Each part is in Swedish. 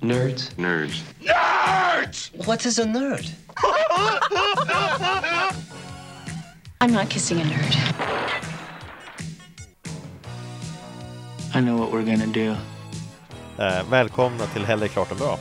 Nerds. Nerds. What is a nerd? I'm not kissing a nerd. I know what we're gonna do. Eh, välkomna till Hellre klart och bra.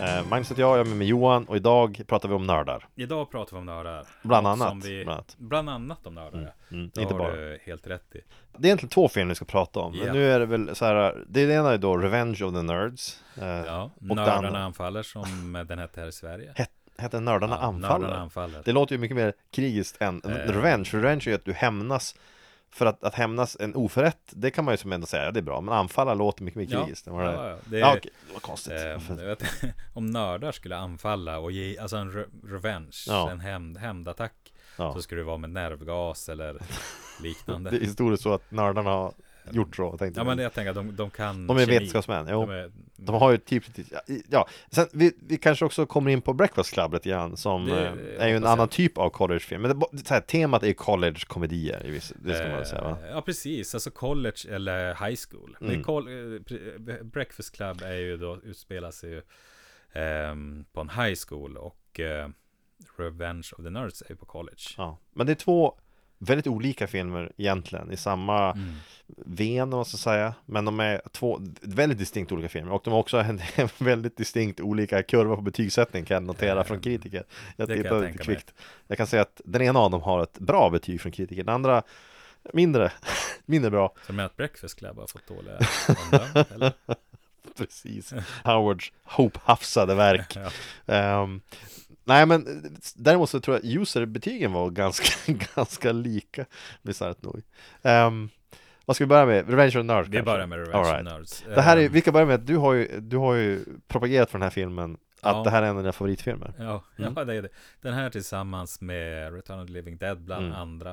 Eh, Magnus heter jag, jag är med, med Johan och idag pratar vi om nördar. Idag pratar vi om nördar. Bland annat, vi, bland annat. bland annat om nördar. Mm, mm, det inte har bara. du helt rätt i. Det är egentligen två filmer vi ska prata om. Ja. nu är det väl så här, det ena är då Revenge of the Nerds. Eh, Ja, och Nördarna andra- anfaller som den hette här i Sverige. Het, hette Nördarna Ja, anfaller. Nördarna anfaller. Det låter ju mycket mer krigiskt än Eh. Revenge. Revenge är ju att du hämnas för att, att hämnas en oförrätt, det kan man ju som ändå säga, ja, det är bra. Men anfalla låter mycket mer Ja, krigiskt ja, är. ja, det är- ja, okej, det var konstigt. Eh, vet, om nördar skulle anfalla och ge, alltså en re revenge, Ja. en hämnd, hämndattack, Ja. så skulle det vara med nervgas eller liknande. Det är historiskt så att nördarna har gjort så, tänkte ja jag. men jag tänker att de, de kan De är kemi. vetenskapsmän, jo. De är, De har ju typ, ja. Sen, vi, vi kanske också kommer in på Breakfast Club lite grann Som Det- eh, är ju en hoppas jag. annan typ av collegefilm Men det, så här, temat är ju college-komedier i viss, Det ska man väl säga va? Eh, Ja precis, alltså college eller high school. Mm. Är col- eh, pre- Breakfast Club är ju då, utspelar sig ju ehm, på en high school och eh, Revenge of the Nerds är ju på college. Ja. Men det är två väldigt olika filmer egentligen I samma Mm. ven om man ska säga Men de är två väldigt distinkt olika filmer Och de har också en, väldigt distinkt olika kurva på betygssättning Kan jag notera från kritiker Jag det kan jag tänka mig. kvickt Jag kan säga att den ena av dem har ett bra betyg från kritiker Den andra mindre, mindre bra du menar att Breakfast Club har fått dåliga omdömen? eller? Precis, Howards hophafsade verk Ja. Nej men däremot så tror jag user-betygen var ganska, ganska lika Bisarrt nog Ehm, Vad ska vi börja med? Revenge of the Nerds Vi börjar med Revenge All of right. the Nerds. Det här är, Ehm, vi kan börja med att du har ju, du har ju propagerat för den här filmen Att Ja. det här är en av dina favoritfilmer Ja, Mm. ja det är det. Den här tillsammans med Return of the Living Dead bland Mm. andra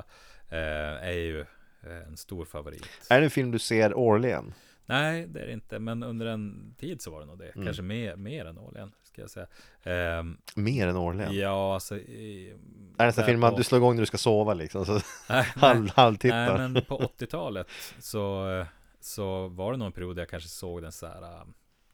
eh, är ju eh, en stor favorit. Är det en film du ser årligen? Nej, det är det inte, men under en tid så var det nog det. Mm. Kanske mer, mer än årligen, ska jag säga. Ehm, Mer än årligen? ja, alltså... I, Är det på- du slår igång när du ska sova liksom? Så Nej, halv, halvtittar? nej, men på 80-talet så, eh, så var det nog en period där jag kanske såg den så här eh,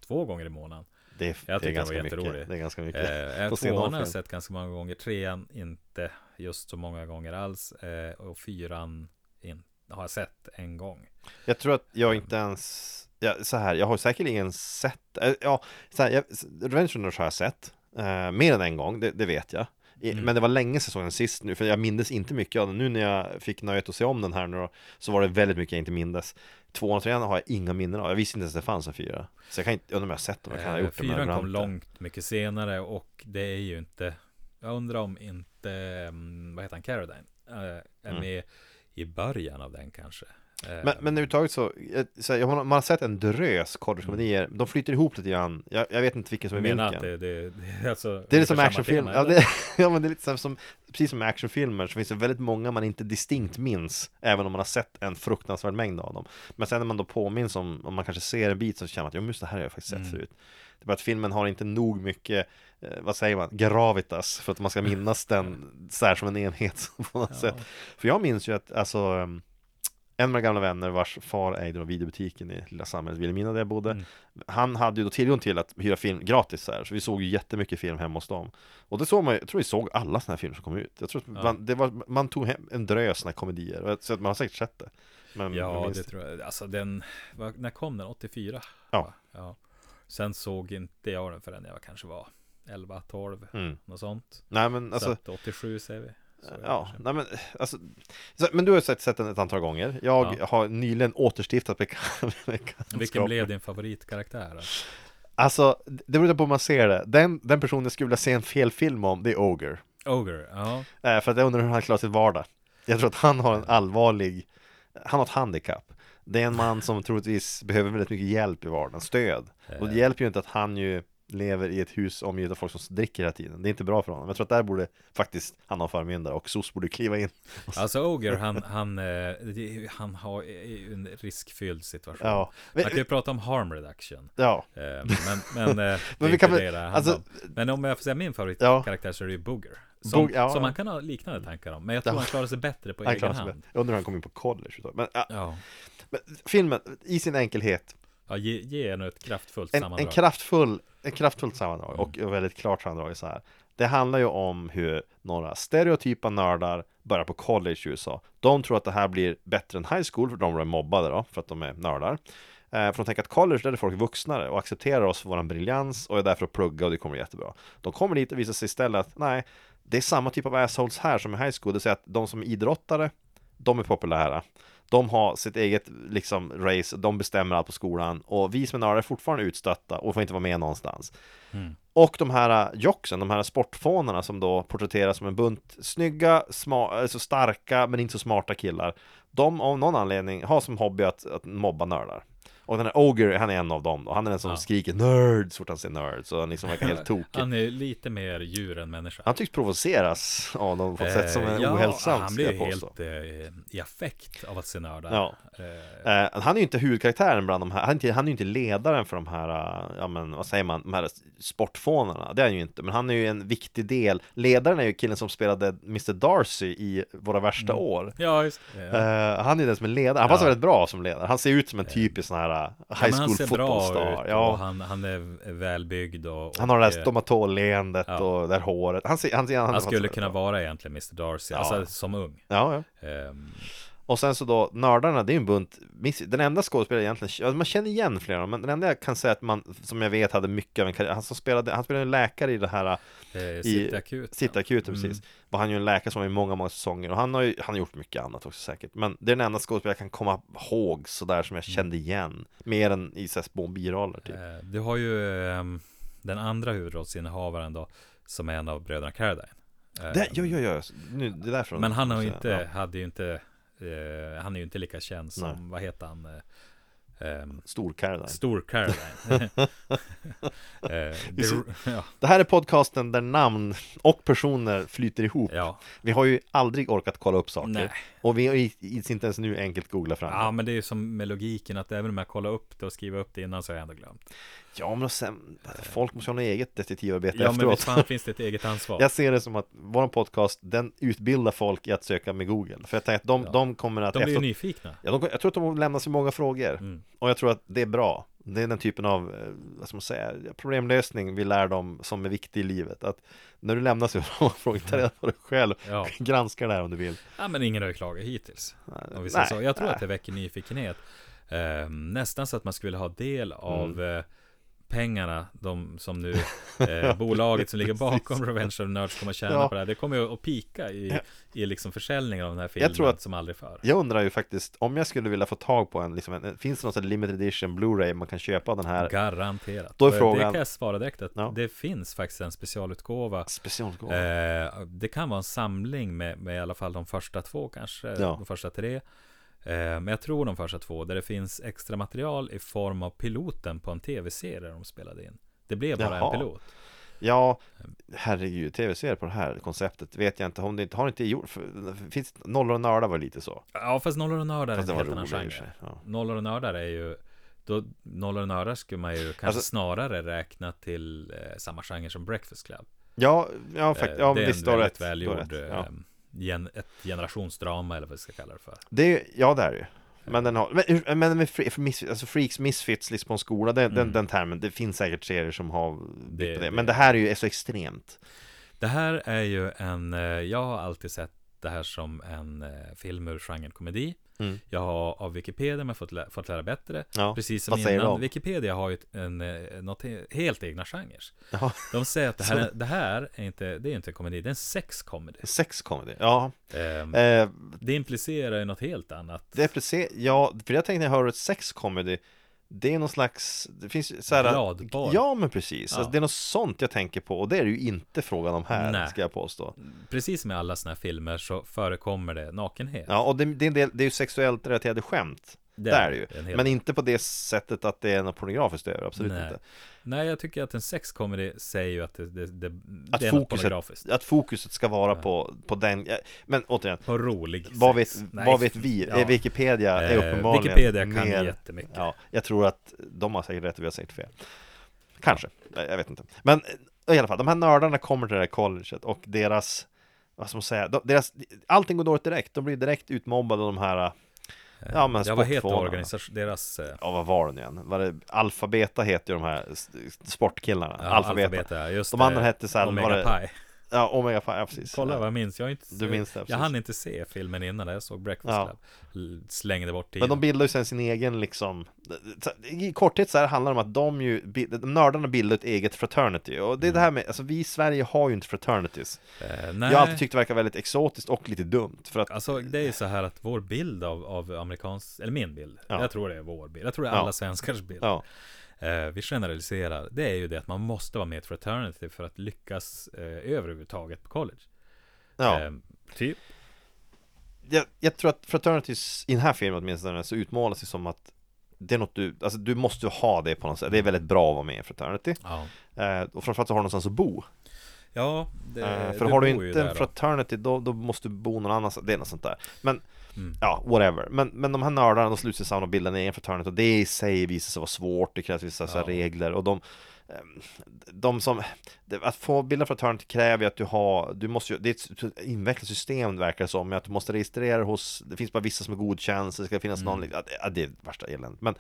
två gånger i månaden. det är, jag det tyckte den ganska var mycket jätterolig. Det är ganska mycket Eh, tvåan har jag sett ganska många gånger, trean inte just så många gånger alls eh, och fyran in, har jag sett en gång. Jag tror att jag inte ens ja, så här, jag har säkerligen sett äh, Ja, så här, jag, Revenge Nerds har jag sett eh, Mer än en gång, det, det vet jag. I, Mm. Men det var länge sedan jag såg den sist nu För jag mindes inte mycket av den. Nu när jag fick nöjet att se om den här nu då, Så var det väldigt mycket jag inte mindes. Tvåan och trean har jag inga minnen av. Jag visste inte ens att det fanns en fyra. Så jag kan inte, jag undrar om jag har sett dem Jag kan ha Eh, gjort fyran kom långt mycket senare och det är ju inte Jag undrar om inte mm, Vad heter han, Carradine eh, Är Mm. med i början av den kanske Men, men överhuvudtaget så, så här, man har sett en drös collegekomedier De flyter ihop lite grann. Jag, jag vet inte vilken som är vilken. det, det, det, är alltså Det är lite som ungefär actionfilm, samma ja, det, ja men det är lite som, precis som actionfilmer så finns det väldigt många man inte distinkt minns Även om man har sett en fruktansvärd mängd av dem. Men sen när man då påminns om, om man kanske ser en bit så känner man att jo just det här har jag faktiskt sett Mm. förut. Det är bara att filmen har inte nog mycket, eh, vad säger man, gravitas för att man ska minnas den så här som en enhet på något Ja. sätt. För jag minns ju att, alltså um, en av mina gamla vänner vars far ägde då videobutiken i lilla samhället Vilhelmina där jag bodde Mm. Han hade ju då tillgång till att hyra film gratis så, här, så vi såg ju jättemycket film hemma hos dem Och det såg man jag tror vi såg alla sådana här filmer som kom ut Jag tror Ja. man, det var, man tog hem en drös sådana komedier Så att man har säkert sett det men, Ja, minns det tror jag. Alltså den, vad- när kom den? 84? Ja. Ja. Sen såg inte jag den förrän jag kanske var 11, 12, mm. något sånt. Nej men så alltså att 87 säger vi. Ja, nej men alltså så, Men du har sett, sett den ett antal gånger Jag Ja. har nyligen återstiftat beka- bekantskap Vilken blev din favoritkaraktär? då? Alltså, det beror på hur man ser det den, den personen jag skulle vilja se en fel film om, det är Ogre Ogre, ja. Eh, För att jag undrar hur han klarar sin vardag Jag tror att han har en allvarlig Han har ett handikapp Det är en man som troligtvis behöver väldigt mycket hjälp i vardagen, stöd Och det Eh, hjälper ju inte att han ju lever i ett hus omgivet av folk som dricker hela tiden Det är inte bra för honom Jag tror att där borde faktiskt han ha förmyndare och SOS borde kliva in Alltså Ogre, han, han, eh, han har en riskfylld situation. Ja, Man kan ju prata om harm reduction. ja. Eh, Men, men, eh, är vi kan väl- alltså- om. Men om jag får säga min favoritkaraktär så är det ju Booger. Som, Booger, ja. som man kan ha liknande tankar om. Men jag tror Ja. han klarar sig bättre på Han egen hand. bättre. Jag undrar hur han kom in på college Men, ja, Ja. men filmen, i sin enkelhet Ja, ge, ge nu ett kraftfullt en, sammandrag. en kraftfull, en kraftfullt sammandrag och ett väldigt klart sammandrag är så här. Det handlar ju om hur några stereotypa nördar börjar på college i USA. De tror att det här blir bättre än high school för de är mobbade då, för att de är nördar. Eh, för de tänker att college, där är folk vuxnare och accepterar oss för vår briljans och är där för att plugga och det kommer jättebra. De kommer dit och visar sig istället att nej, det är samma typ av assholes här som i high school. Det vill säga att de som är idrottare, de är populära. De har sitt eget liksom race, de bestämmer allt på skolan och vi som är nördar är fortfarande utstötta och får inte vara med någonstans. Och de här äh, jocksen, de här sportfånarna som då porträtteras som en bunt snygga, sma- alltså starka men inte så smarta killar. De av någon anledning har som hobby att, att mobba nördar. Och den här Ogre, han är en av dem då. Han är den som Ja. skriker nörd så fort han ser nörd. Så han liksom verkar helt tokig. Han är lite mer djur än människa. Han tycks provoceras av dem på ett sätt som är Eh, ja, ohälsosamt Han blir helt eh, i affekt av att se nördar. Ja. Eh, Eh, han är ju inte huvudkaraktären bland de här, han är, inte, han är ju inte ledaren för de här, eh, ja men vad säger man, de här sportfånarna, det är han ju inte, men han är ju en viktig del. Ledaren är ju killen som spelade Mr Darcy i Våra värsta år. ja, just det. Ja. Eh, han är den som är ledare, han Ja. passar väldigt bra som ledare. Han ser ut som en typisk sån här Ja, high men school fotbollsstar. Ja, han, han är välbyggd och, och han har det där stomatolleendet ja. och det här håret. Han, ser, han, ser, han, Han skulle kunna vara egentligen Mr Darcy, Ja. alltså som ung. Ja, ja. Ehm, Och sen så då, nördarna, det är ju en bunt Den enda skådespelaren egentligen, man känner igen flera men den enda jag kan säga att man, som jag vet hade mycket av en karriär Han som spelade, han spelade en läkare i det här eh, Cityakuten. Cityakuten Mm. precis Var han ju en läkare som var i många, många säsonger Och han har ju, han har gjort mycket annat också säkert Men det är den enda skådespelare jag kan komma ihåg sådär som jag kände igen Mer än i så här små biroller typ Eh, Du har ju ehm, den andra huvudrollsinnehavaren då, som är en av bröderna Carradine. Eh, det, Jo, jo, jo, nu, det är därför Men han har ju Ja. inte, hade ju inte, eh, han är ju inte lika känd som, Nej. vad heter han? Eh, ehm, Stor Caroline Stor Caroline. eh, det, ja, Det här är podcasten där namn och personer flyter ihop ja, Vi har ju aldrig orkat kolla upp saker Nej. Och vi har inte ens nu enkelt googla fram ja, men det är ju som med logiken att även om jag kollar upp det och skriver upp det innan så har jag ändå glömt. Ja men sen, folk måste ha något eget detektivarbete Ja, men efteråt visst fan finns det ett eget ansvar. Jag ser det som att vår podcast, den utbildar folk i att söka med Google För jag tänker att de, Ja. de kommer att De blir ju efteråt, nyfikna. ja, de, Jag tror att de lämnar sig många frågor Mm. Och jag tror att det är bra Det är den typen av, eh, vad ska man säga, problemlösning vi lär dem som är viktig i livet Att när du lämnar sig frågor, ta reda på dig själv Ja. Granska det här om du vill ja, men ingen har ju klagat hittills. Om vi säger Nej, så. Jag tror nej. att det väcker nyfikenhet. Eh, nästan så att man skulle ha del av Mm. Pengarna, de som nu eh, bolaget som ligger bakom Revenge of Nerds kommer tjäna Ja. på det här. Det kommer ju att pika i, Ja. i liksom försäljningen av den här filmen tror att- som aldrig förr. Jag undrar ju faktiskt, om jag skulle vilja få tag på en, liksom en finns det någon sån limited edition Blu-ray man kan köpa den här Garanterat. Då är frågan- Det kan jag svara direkt att Ja. det finns faktiskt en specialutgåva. specialutgåva? Eh, det kan vara en samling med, med i alla fall de första två kanske, de första tre. Eh, men jag tror de första två, där det finns extra material i form av piloten på en tv-serie de spelade in. Det blev bara Jaha. en pilot. Ja, herregud, tv-serier på det här konceptet vet jag inte om det inte, har inte gjort, finns Nollor och nördar var lite så Ja, fast Nollor och nördar är en helt annan genre. ja. Nollor och nördar är ju då, Nollor och nördar skulle man ju kanske Alltså- snarare räkna till eh, samma genre som Breakfast Club. Ja, ja, fakt, Eh, ja det är visst, en väldigt rätt, välgjord, rätt. Ja. Gen, ett generationsdrama eller vad vi ska kalla det för. Det, är- ja det är det ju men den har, men, men med fre, för miss, alltså freaks, misfits liksom på en skola, den, den, Mm. den termen, det finns säkert serier som har Det- det, det. det- Men det här är ju så extremt Det här är ju en, eh, jag har alltid sett det här som en eh, film ur genren komedi. Mm. Jag har av Wikipedia men fått, lä- fått lära bättre. Ja, Precis som vad säger innan. de? Wikipedia har ju ett, en, eh, något he- helt egna genrer. Jaha, De säger att det här, är, det här är inte, det är inte en komedi, det är en sexkomedi. sex comedy, ja Ehm, eh, det implicerar ju något helt annat. Det är precis, ja, för jag tänkte när jag hör ett sex comedy Det är någon slags, det finns så här Gladbar. Ja men precis, Ja. Alltså, det är något sånt jag tänker på och det är det ju inte frågan om här, Nej. ska jag påstå Precis i alla sådana här filmer så förekommer det nakenhet. Ja, och det, det, är, en del, det är ju sexuellt relaterade skämt Det är det ju, hel men inte på det sättet att det är något pornografiskt över, absolut Nej. inte Nej, jag tycker att en sexkomedi säger ju att det, det, det, Att det är något fokuset- pornografiskt. Att fokuset ska vara på, på den, ja, men återigen På rolig vad vet, sex. Nej, vad vet vi? ja. Wikipedia är Eh, uppenbarligen Wikipedia kan mer, jättemycket. Ja, jag tror att de har säkert rätt och vi har säkert fel Kanske, jag vet inte Men eh, i alla fall, de här nördarna kommer till det här colleget och deras Vad ska man säga? De, deras, allting går dåligt direkt, de blir direkt utmobbade av de här Ja, men ja, vad heter organisation, deras eh, Ja, vad var den igen? Var det Alfabeta heter ju de här sportkillarna. ja, Alfabeta. alfabeta, just De andra hette så här, Omega var det- Pi. Ja, Omega Phi, ja precis. Kolla ja. vad jag minns, jag har inte Du minns det, Jag hann inte se filmen innan jag såg Breakfast Ja. Club Slängde bort tiden Men de bildar ju sen sin egen liksom I korthet så här handlar det om att de ju Nördarna bildar ett eget fraternity Och det är det här med, alltså vi i Sverige har ju inte fraternities eh, Nej, Jag har alltid tyckt det verkar väldigt exotiskt och lite dumt För att Alltså det är ju så här att vår bild av, av amerikansk, eller min bild, Ja. jag tror det är vår bild, jag tror det är Ja. alla svenskars bild. Eh, vi generaliserar, det är ju det att man måste vara med ett fraternity för att lyckas eh, överhuvudtaget på college. ja. Eh, typ, jag, jag tror att fraternities i den här filmen åtminstone så utmålas det som att det är något du, alltså du måste ha det på något sätt Det är väldigt bra att vara med i fraternity ja. eh, Och framförallt så har du någonstans att bo Ja, det, Eh, För har du bor ju inte en då. fraternity då, då måste du bo någon annanstans, det är något sånt där Men, Mm. ja, whatever Men, men de här nördarna, de slutar sig samman och bildar en egen fraternity och det i sig visar sig vara svårt, det krävs vissa Ja. regler och de ehm, de som, att få bilda fraternity kräver ju att du har, du måste ju, det är ett invecklat system verkar det som, att du måste registrera hos, det finns bara vissa som är godkänns, det ska finnas Mm. någon, ja, det- är värsta eländet Men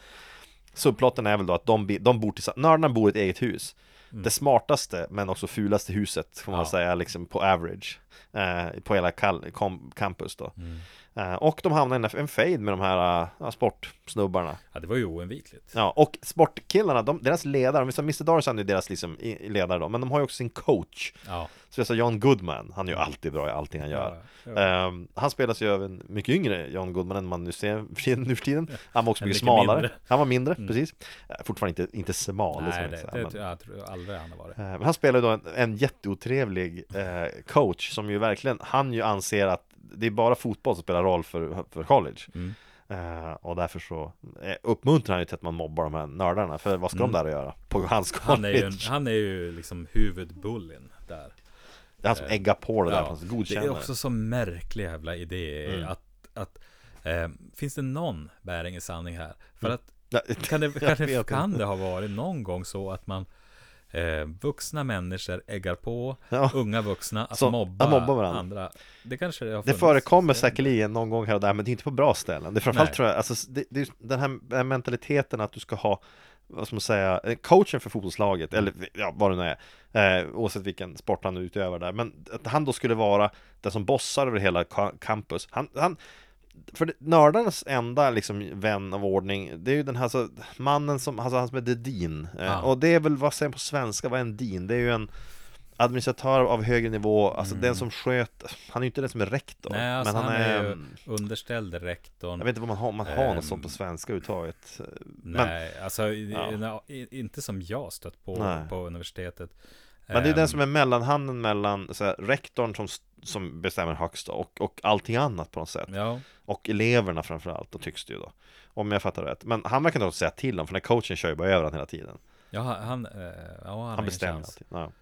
subplotten är väl då att de, de bor tillsammans, nördarna bor i ett eget hus det smartaste men också fulaste huset får man Mm. Ja. säga liksom på average eh, På hela kom- campus då Mm. eh, Och de hamnar i en- en fade med de här uh, sportsnubbarna Ja, det var ju oundvikligt. Ja, och sportkillarna, de, deras ledare, om vi sa Mr. Darcy är deras liksom ledare då Men de har ju också sin coach Ja. Så jag sa John Goodman, han är ju alltid bra i allting han gör Ja, ja. Ehm, Han spelas ju av en mycket yngre John Goodman än man nu ser nu för tiden Han var också mycket smalare mindre. Han var mindre, Mm. precis Eh, Fortfarande inte, inte smal Nej, det, det, men- jag tror aldrig han har varit. Eh, Men han spelar ju då en, en jätteotrevlig eh, coach som ju verkligen, han ju anser att det är bara fotboll som spelar roll för, för college. Mm. Eh, och därför så eh, uppmuntrar han ju till att man mobbar de här nördarna, för vad ska Mm. de där att göra? På hans college? Han är ju, en- han är ju liksom huvudbullyn där. det är han som äggar på det där, det godkänner är också så märklig jävla idé Mm. att, att eh, Finns det någon bäring i sanning här? För Mm. att Ja, kan det, kan, det, kan det ha varit någon gång så att man eh, Vuxna människor äggar på Ja. Unga vuxna att Så- mobba, att mobba varandra. andra Det kanske det har Det förekommer säkerligen någon gång här och där, men det är inte på bra ställen. Det är framförallt Nej. tror jag, alltså, det, det den här mentaliteten att du ska ha vad ska man säga, eh, coachen för fotbollslaget, eller ja, vad det nu är, eh, oavsett vilken sport han utövar där, men att han då skulle vara den som bossar över hela campus. Han, han, för nördarnas enda liksom vän av ordning, det är ju den här så, mannen som, alltså han som är the dean. Eh, Ja. Och det är väl, vad säger man på svenska, vad är en dean? Det är ju en administratör av högre nivå, alltså den som sköt, han är ju inte den som är rektor. Mm. Nej, alltså men han, han, är, ju mm, underställd rektorn jag vet inte vad man har, man har Ehm, något sånt på svenska överhuvudtaget. Men, Nej, alltså i- Ja. inte som jag stött på Nej. på universitetet men det är den Ehm, som är mellanhanden mellan så här, rektorn som, som bestämmer högst och, och allting annat på något sätt. Ja, Och eleverna framförallt, då tycks det ju då. Om jag fattar rätt. Men han verkar inte säga till om, för den här coachen kör ju bara över honom hela tiden. ja han, eh, ja, han, Han bestämmer alltid. Ja.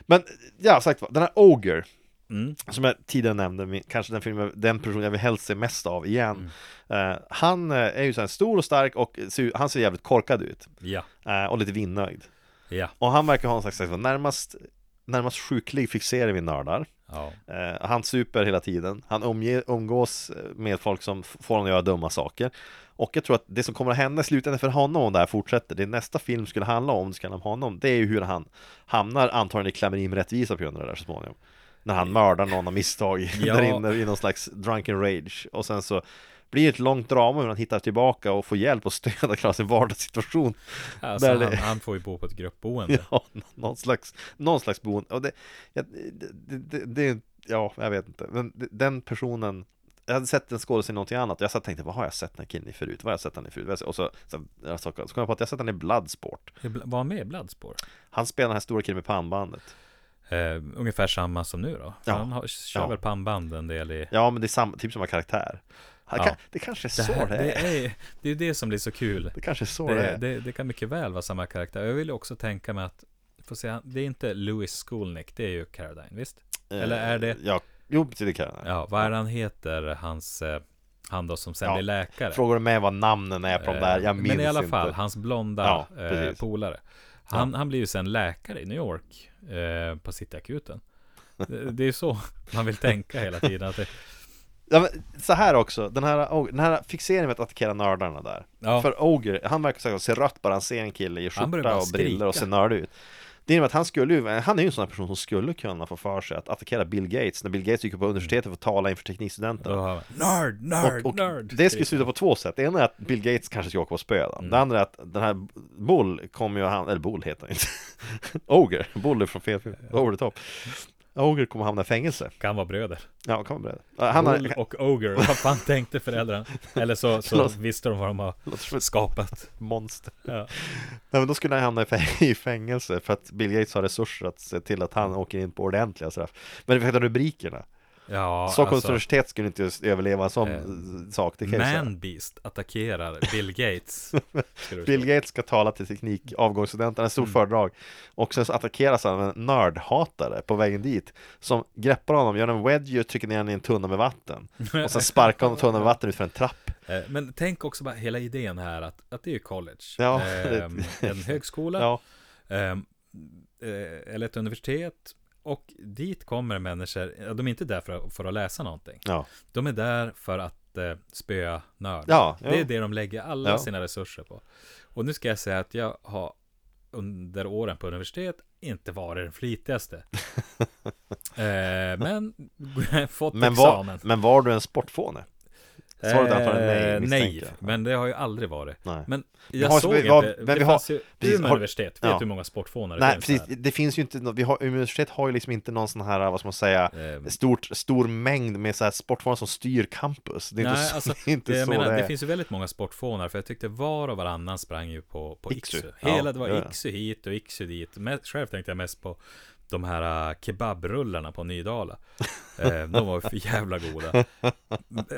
Men, ja, sagt den här Ogre, Mm. som jag tidigare nämnde, kanske den filmen, den person jag vill helst se mest av igen. Mm. Eh, han eh, är ju så här stor och stark och ser, han ser jävligt korkad ut. Ja, Eh, och lite vinnöjd. ja, Och han verkar ha en slags närmast, närmast sjuklig fixering vid nördar. Ja, Eh, han super hela tiden. Han umgås med folk som får honom att göra dumma saker. Och jag tror att det som kommer att hända i slutändan för honom om det här fortsätter, det nästa film skulle handla om, det ska handla om honom, det är ju hur han hamnar antagligen i klammeri med rättvisa på grund av det där så småningom. När han mördar någon av misstag Ja. där inne i någon slags drunken rage. Och sen så blir ett långt drama hur han hittar tillbaka och får hjälp och stöd att klara sin vardagssituation. alltså han, det- han får ju bo på ett gruppboende Ja, någon slags, någon slags boende. Och det, det, det, det, ja, jag vet inte. Men den personen, jag hade sett en skådespelare i någonting annat. Jag satt och tänkte, vad har jag sett den här killen i förut? Vad har jag sett den i förut? Och så, så, jag så, så kom jag på att jag sett den i Bloodsport. Var han med i Bloodsport? Han spelar den här stora killen med pannbandet. Eh, ungefär samma som nu då? Ja. Han har, kör Ja. väl pannband en del i Ja, men det är sam, typ samma karaktär. Ja. kan, det kanske är det, så här, det det, är. är, det är det som blir så kul Det kanske är så det, det, är. det, det kan mycket väl vara samma karaktär Jag vill också tänka mig att Får se, det är inte Louis Skolnick Det är ju Caroline, visst? Eller är det Ja, jo, det kan jag. Ja, vad är det han heter? Hans eh, Han då som sen Ja, blir läkare Frågar du mig vad namnen är på de där? Jag Eh, minns Men i alla inte. fall, hans blonda Ja, eh, polare han, han blir ju sen läkare i New York eh, På Cityakuten. Det, det är ju så man vill tänka hela tiden att det, Ja, så här också, den här, den här fixeringen med att attackera nördarna där. Ja. För Oger, han verkar se rött bara han ser en kille i skjorta och briller och ser nördig ut Det innebär att han skulle ju, han är ju en sån här person som skulle kunna få för sig att attackera Bill Gates När Bill Gates gick upp på universitetet för att tala inför har man, Nörd, nörd, och, och nörd! det skulle sluta på två sätt. Det ena är att Bill Gates kanske ska åka på spö Mm. Det andra är att den här Bull kommer ju han, eller Bull heter han inte Oger, Bull är från fel film, over the top Oger kommer hamna i fängelse Kan vara bröder. Ja, kan vara beredd Han har, och Ogre, vad fan tänkte föräldrarna? Eller så, så Låt- visste de vad de har skapat. monster Ja. Nej men då skulle han hamna i fäng- i fängelse för att Bill Gates har resurser att se till att han åker in på ordentliga straff Men det är rubrikerna Ja, Stockholms alltså, universitet skulle inte just överleva sån Eh, sak, det Manbeast attackerar Bill Gates. Bill. Gates ska tala till teknik, avgångsstudenterna, ett stort föredrag Och sen så attackeras han av en nördhatare på vägen dit Som greppar honom, gör en wedgie och trycker ner honom i en tunna med vatten Och sen sparkar honom tunnan med vatten ut för en trapp Eh, Men tänk också bara hela idén här att, att det är ju college. Ja, det- en högskola. Ja, ehm, eh, eller ett universitet. Och dit kommer människor, de är inte där för att, för att läsa någonting. ja, De är där för att eh, spöa nörd. Ja, Det är ja. det de lägger alla sina resurser på. Och nu ska jag säga att jag har under åren på universitet inte varit den flitigaste. eh, men fått men examen. var, men var du en sportfåne? Svaret är antagligen nej, Eh, misstänker nej, men det har ju aldrig varit. Nej. Men jag har- såg vi har- inte, men det vi har- fanns ju precis, Umeå har- universitet, vet ja. du hur många sportfånar det finns precis, det finns ju inte, vi har, universitet har ju liksom inte någon sån här, vad ska man säga, Ehm. stort, stor mängd med så här sportfånor som styr campus Det är inte, Nej, så, alltså, det är inte det, så menar, det det är. finns ju väldigt många sportfånar för jag tyckte var och varannan sprang ju på, på Iksu. Iksu. Ja, Hela, det var ja, ja. Iksu hit och Iksu dit. Själv tänkte jag mest på de här äh, kebabrullarna på Nydala. Eh, de var för jävla goda.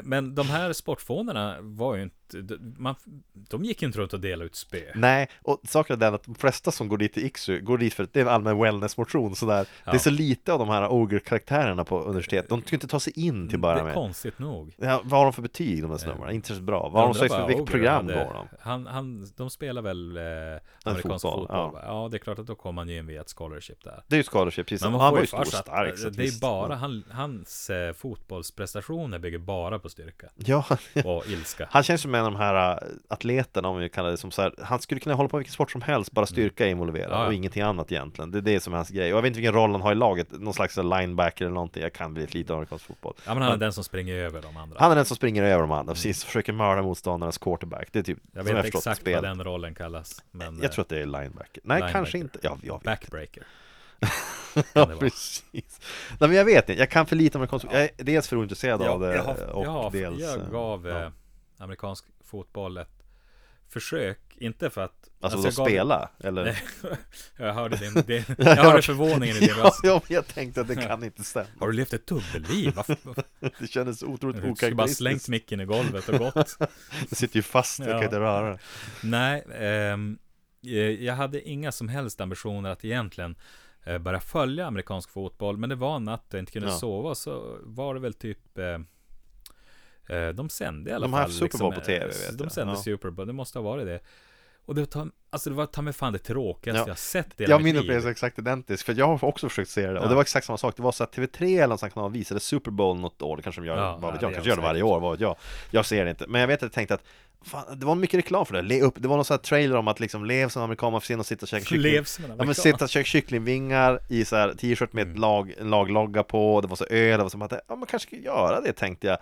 Men de här sportfånorna var ju inte, de- man, de gick inte runt och delade ut spö. Nej, och saken är den att de flesta som går dit till Iksu går dit för att det är en allmän wellness-motion sådär. Det är Ja. så lite av de här ogre-karaktärerna på universitet, de ska inte ta sig in till Det bara är med. konstigt nog. Ja, vad har de för betyg de där snubbarna? Inte så bra. Vad har de för vilket program hade- går de? Han, han, de spelar väl eh, amerikansk fotboll, fotboll? ja. ja, det är klart att då kommer man ju in via ett scholarship där. Det är ju scholarship, precis. Men Han man får var ju stor och stark. att det är bara han, hans eh, fotbollsprestationer bygger bara på styrka Ja, och ilska. han känns som en av de här äh, atleterna, om vi kallar det som så här, Han skulle kunna hålla på med vilken sport som helst, bara styrka är involverad Ja, ja. och ingenting annat egentligen. Det är det som är hans grej. Och jag vet inte vilken roll han har i laget, någon slags linebacker eller någonting. Jag kan väldigt lite amerikansk fotboll. Ja, men han är den som springer över de andra. Han är den som springer över de andra, precis, försöker mörda motståndarnas quarterback. Det är typ, jag som vet förstått exakt spel. vad den rollen kallas. Men, Jag tror att det är linebacker. Nej, linebacker. kanske inte. Ja, jag vet. Backbreaker. Ja, precis. Nej, men jag vet inte. Jag kan för lite amerikansk Jag är dels för ointresserad av det jag, har, och jag, har, dels... jag eh, gav ja. eh, amerikansk fotboll ett försök. Inte för att... Alltså, då gav- spela? Eller? Jag hörde din, din jag hörde förvåningen i din röst. ja, jag tänkte att det kan inte stämma. Har du levt ett dubbelliv? Varför? Det kändes otroligt Du skulle bara slängt okaraktäristiskt. micken i golvet och gått. Det sitter ju fast, jag kan Ja. inte röra det. Nej, ehm, eh, jag hade inga som helst ambitioner att egentligen eh, börja följa amerikansk fotboll. Men det var en natt jag inte kunde Ja. sova. Så var det väl typ eh, de sände i alla De har fall. haft Super Bowl liksom, på TV, eh, vet De jag. sände Ja. Super Bowl, det måste ha varit det. Och det var, alltså det var ta mig fan det tråkigaste Ja. jag sett i hela Ja, mitt min upplevelse är exakt identisk, för jag har också försökt se det, och Ja. det var exakt samma sak, det var så att TV3 eller någon sån kanal visade Super Bowl något år, det kanske de gör, Ja, vad vet ja, jag, det kanske gör det de varje år, vad vet jag Jag ser det inte, men jag vet att jag tänkte att Fan, det var mycket reklam för det, Le upp, det var någon sån här trailer om att liksom lev som amerikan, man får se och sitta och käka kyckling Lev som Ja men sitta och käka kycklingvingar i så här t-shirt med Mm. lag, en laglogga på, det var så öl, det var som att ja man kanske ska göra det tänkte jag.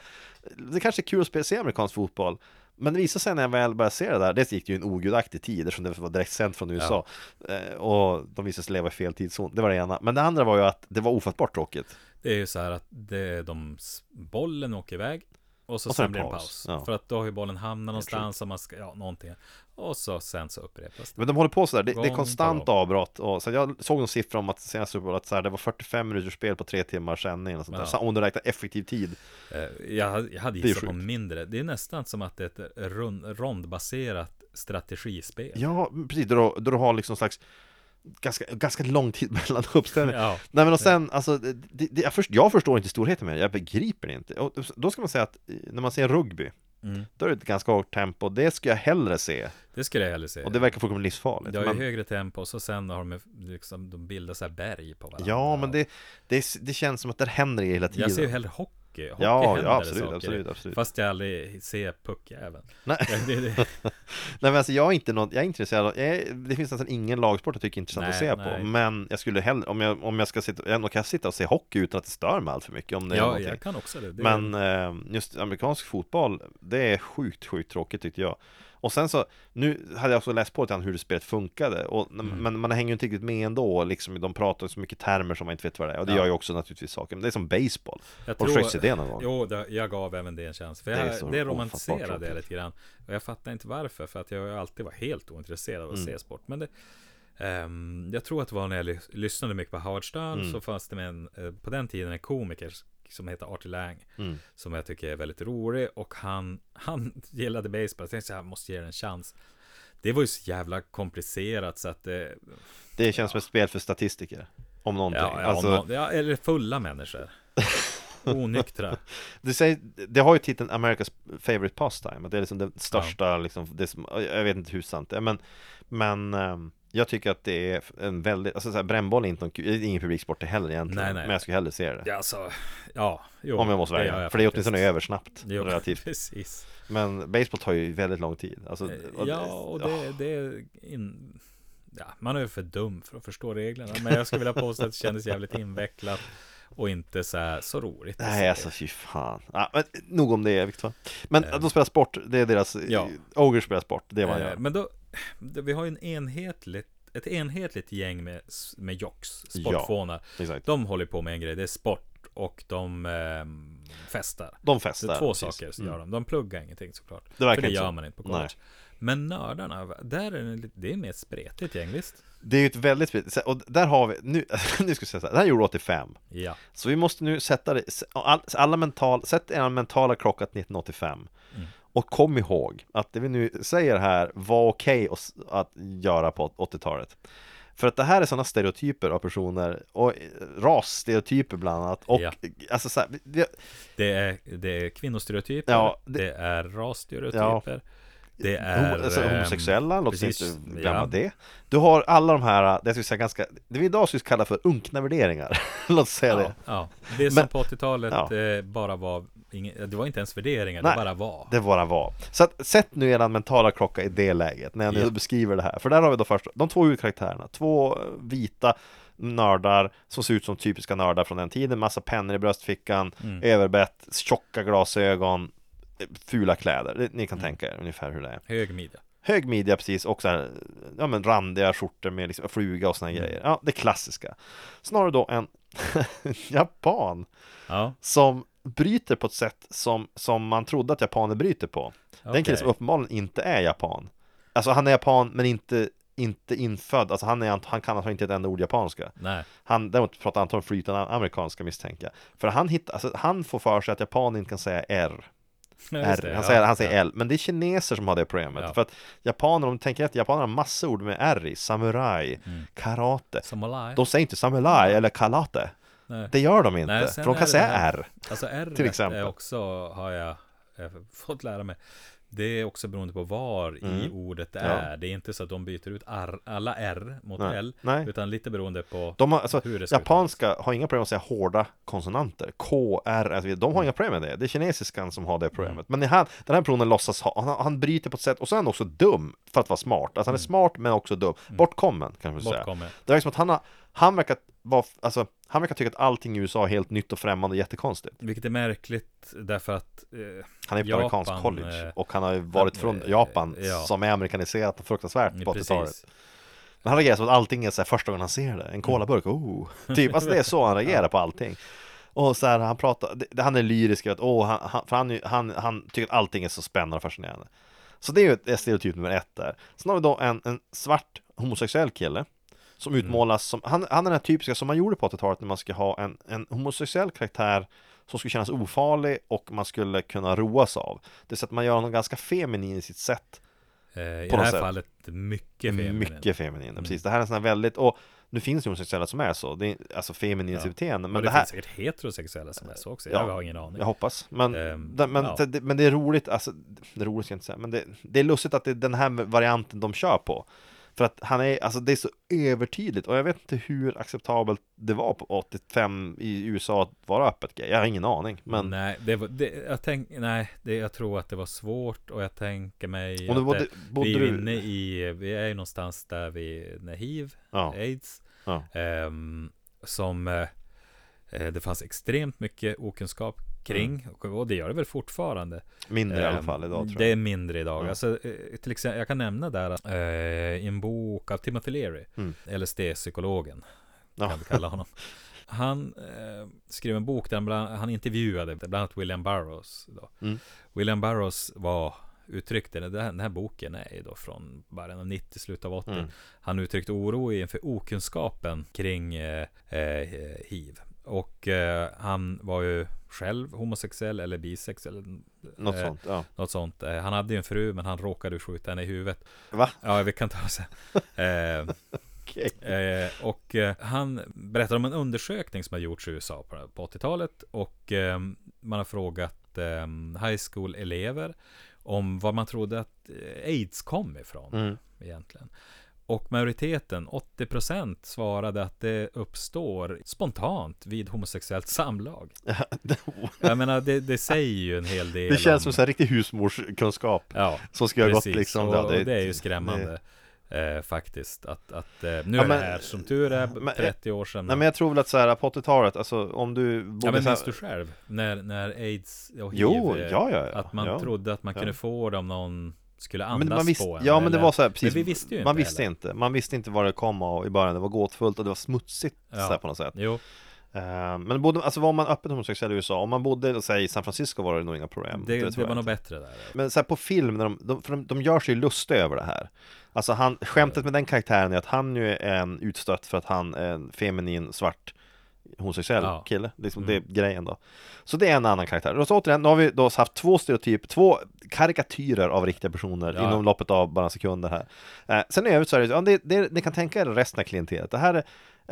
Det kanske är kul att spela, se amerikansk fotboll. Men det visade sig när jag väl började se det där, dels gick det ju en ogudaktig tid eftersom det var direkt sänt från USA eh, Och de visade sig leva i fel tidszon, det var det ena. Men det andra var ju att det var ofattbart tråkigt. Det är ju så här att det, de, bollen åker iväg och så, Och sen det blir det en paus. Ja. För att då har ju bollen hamnat någonstans och man ska, ja någonting. Och så sen så upprepas det. Men de håller på sådär, det, det är konstant avbrott och så jag såg någon siffra om att senaste Super Bowl att så här, det var 45 minuters spel på tre timmars sändning och sånt där, Ja. så om du räknar effektiv tid Eh, Jag, hade- jag hade gissat på mindre. Det är nästan som att det är ett rondbaserat strategispel. Ja, precis, då, då du har liksom slags Ganska, ganska lång tid mellan uppställningar Ja. Nej men och sen, alltså, det, det, jag, först, jag förstår inte storheten med det, jag begriper det inte och Då ska man säga att eh, när man ser rugby Mm. Då är det ett ganska hårt tempo, det ska jag hellre se Det skulle jag hellre se. Och det verkar fullkomligt livsfarligt Det har ju men, högre tempo och så sen har de liksom, de bildar så här berg på varandra. Ja men det, det, det känns som att det händer hela tiden Jag ser ju hellre hockey. Hockey. Hockey Ja, ja absolut, saker. absolut, absolut. Fast jag aldrig ser puckjäveln. Nej. Det, det, Nej men alltså jag är inte något, jag är intresserad av, är, det finns nästan ingen lagsport jag tycker är intressant Nej, att se nej. på Men jag skulle hellre, om jag, om jag ska sitta, jag kan sitta och se hockey utan att det stör mig allt för mycket om det är ja, jag kan också det. det Men eh, just amerikansk fotboll, det är sjukt, sjukt tråkigt tyckte jag Och sen så, nu hade jag också läst på lite hur det spelet funkade och, Mm. Men man hänger ju inte riktigt med ändå, liksom, de pratar så mycket termer som man inte vet vad det är Och det Ja. gör ju också naturligtvis saker, men det är som baseball Jag Har du försökt se det någon gång? Jo, det, jag gav även det en chans. För Det är jag, så det, ofattbart romantiserade jag lite grann. Och jag fattar inte varför, för att jag alltid varit helt ointresserad av att Mm. se sport. Men det, ehm, jag tror att det var när jag ly- lyssnade mycket på Howard Stern, Mm. så fanns det med en, eh, på den tiden en komiker som heter Artie Lang, Mm. som jag tycker är väldigt rolig. Och han, han gillade baseball. Jag tänkte så här, jag måste ge den en chans. Det var ju så jävla komplicerat så att det... Det känns som ett spel för statistiker Om någonting Ja, ja, alltså, nå- ja, eller fulla människor. Onyktra. Det, säger, det har ju titeln America's favorite pastime, att det är liksom den största, liksom, det som, jag vet inte hur sant det är, men, men ehm, jag tycker att det är en väldigt, alltså så här, brännboll är inte någon, är ingen publiksport det heller egentligen, Nej, nej. men jag skulle hellre se det. Ja, alltså, ja, jo, om jag måste välja, för det är åtminstone över snabbt, Jo, relativt. precis. Men baseball tar ju väldigt lång tid. Alltså, och Ja, och det, det är in... Ja, man är ju för dum för att förstå reglerna. Men jag skulle vilja påstå att det kändes jävligt invecklat. Och inte så här, så roligt. Nej, alltså fy fan. Ja, men, nog om det, Viktor. Men Eh. de spelar sport, det är deras, Ja. Ogre spelar sport, det är vad Eh, gör. Men då, vi har ju en enhetligt, ett enhetligt gäng med, med jocks, sportfånar. Exakt. De håller på med en grej, det är sport och de ehm, festar. De Det festar. är två precis. saker som Mm. gör de. De pluggar ingenting såklart. Det verkar för det gör så. man inte på Nej. college. Men nördarna, där är det, det är mer spretigt gäng, visst? Det är ju ett väldigt spritt, och där har vi, nu, nu ska jag säga så här, det här gjorde 85 Ja. Så vi måste nu sätta det, all, alla mental, sätt era mentala klocka till 1985 Mm. Och kom ihåg att det vi nu säger här var okej att, att göra på 80-talet För att det här är sådana stereotyper av personer och eh, rasstereotyper bland annat och Ja. alltså så här, vi, Det är, det är kvinnostereotyper, Ja, det, det- är rasstereotyper, det är... Alltså, ehm, homosexuella, låt oss inte glömma ja. det Du har alla de här, det skulle säga ganska, det vi idag skulle kalla för unkna värderingar Låt oss säga det Ja, ja. Det som Men- på 80-talet ja. eh, bara var Det var inte ens värderingar, Nej. det bara var Det bara var. Så att, sätt nu er mentala klocka i det läget när jag nu Ja. beskriver det här. För där har vi då först de två huvudkaraktärerna. Två eh, vita nördar som ser ut som typiska nördar från den tiden. Massa pennor i bröstfickan, Mm. överbett, tjocka glasögon, fula kläder. Ni kan Mm. tänka er ungefär hur det är. Hög midja Hög midja precis och så här, ja men randiga skjortor med liksom fluga och såna Mm. grejer. Ja, det klassiska. Snarare då en japan Ja, som bryter på ett sätt som, som man trodde att japaner bryter på. Det är en kille som uppenbarligen inte är japan Alltså han är japan men inte, inte infödd Alltså han, är, han kan alltså inte ett enda ord japanska Nej, Han däremot pratar antagligen flytande amerikanska misstänker jag För han hittar, alltså han får för sig att japaner inte kan säga R Ja, R, det, han säger, han säger. L, men det är kineser som har det problemet. För att japaner, om du tänker efter, japaner har massor ord med R i Samurai, Mm. karate Samurai De säger inte samurai eller karate Nej. Det gör de inte, Nej, för de kan säga R Alltså R Till exempel. också, har jag eh, fått lära mig Det är också beroende på var i Mm. ordet det Ja. är. Det är inte så att de byter ut R, alla R mot Nej. L Nej. Utan lite beroende på De har, alltså, hur det ska japanska har inga problem att säga hårda konsonanter. K, R, alltså, de har inga problem med det. Det är kinesiskan som har det problemet. Men han, den här personen låtsas ha, han, han bryter på ett sätt Och så är han också dum för att vara smart. Alltså han är smart men också dum. Bortkommen kan man säga. Bortkommen. Det är som att han har Han verkar vara, alltså Han verkar tycka att allting i USA är helt nytt och främmande och jättekonstigt. Vilket är märkligt därför att eh, Han är på Japan, amerikansk college eh, Och han har ju varit från eh, Japan ja. Som är amerikaniserat och fruktansvärt på 80-talet precis Men han reagerar som att allting är så här första gången han ser det En colaburk, oh! Typ, alltså det är så han reagerar på allting. Och så här, han pratar, han är lyrisk, att, oh, han, han, för han, han, han tycker att allting är så spännande och fascinerande. Så det är ju ett stereotyp nummer ett där. Sen har vi då en, en svart homosexuell kille Som utmålas som, han, han är den här typiska som man gjorde på 80-talet när man ska ha en, en homosexuell karaktär som skulle kännas ofarlig och man skulle kunna roas av. Det är så att man gör honom ganska feminin i sitt sätt. Eh, I det här sätt. fallet mycket feminin. Mycket feminin, precis. Det här är en sån här väldigt, och nu finns det homosexuella som är så, det är alltså femininiteten, Men men det, det här, finns säkert heterosexuella som är så också, Ja, jag har ingen aning. Jag hoppas, men, Ehm, det, men, ja. det, men det är roligt, alltså, det är roligt ska jag inte säga, men det, det är lustigt att det är den här varianten de kör på. För att han är, alltså det är så övertydligt och jag vet inte hur acceptabelt det var på 85 i USA att vara öppet gay. Jag har ingen aning. Men Nej, det var, det, jag tänk, nej det, jag tror att det var svårt och jag tänker mig Och du att det, bodde vi är du- inne i, vi är ju någonstans där vi, när hiv, Ja. aids, Ja. ehm, som eh, eh, det fanns extremt mycket okunskap kring Mm. och, det gör det väl fortfarande. mindre i alla Ehm, fall idag tror Det jag. är mindre idag. Ja. Alltså, eh, till exempel, jag kan nämna där att eh, i en bok av Timothy Leary, Mm. LSD-psykologen, Ja. kan vi kalla honom. Han eh, skrev en bok där han, bland, han intervjuade bland annat William Burroughs. Mm. William Burroughs var uttryckte, det den här boken är då från början av 90, slutet av 80. Mm. Han uttryckte oro inför okunskapen kring eh, eh, hiv. Och eh, han var ju själv homosexuell eller bisexuell. Något eh, sånt, ja. Något sånt. Eh, han hade ju en fru men han råkade skjuta henne i huvudet. Va? Ja, vi kan ta oss eh, Okej. eh, Och eh, han berättar om en undersökning som har gjorts i USA på, på 80-talet. Och eh, man har frågat eh, high school-elever om vad man trodde att eh, aids kom ifrån Mm. egentligen. Och majoriteten, 80% svarade att det uppstår spontant vid homosexuellt samlag. Jag menar, det, det säger ju en hel del Det känns om, som här riktig husmorskunskap Ja, Som ska ha gått liksom och, ja, och det är ju skrämmande eh, faktiskt att, att eh, nu Ja, är men- det här som tur är men- 30 år sedan. Nej men jag tror väl att så här på 80-talet, alltså om du bodde ja men minns du själv när, när aids och hiv Jo, eh, ja, ja, ja. Att man trodde att man kunde få det om någon skulle andas Men man visste, på en ja men det eller- var så här, precis, Men vi visste ju man inte visste heller. inte, man visste inte var det kom av i början, det var gåtfullt och det var smutsigt Ja. så på något sätt. Jo, Eh, Men bodde, alltså var man öppet homosexuell i USA, om man bodde säg, i San Francisco var det nog inga problem det, det jag var nog bättre där. Men så här på film, när de, de, för de, de gör sig lustiga över det här. Alltså han, skämtet med den karaktären är att han ju är en utstött för att han är en feminin svart homosexuell Ja. kille, liksom Mm. det är grejen då Så det är en annan karaktär. Och så återigen, nu har vi då haft två stereotyper, två karikatyrer av riktiga personer Ja. inom loppet av bara sekunder här eh, Sen i övrigt så är det, ja, det, det ni kan tänka er resten av klientelet Det här är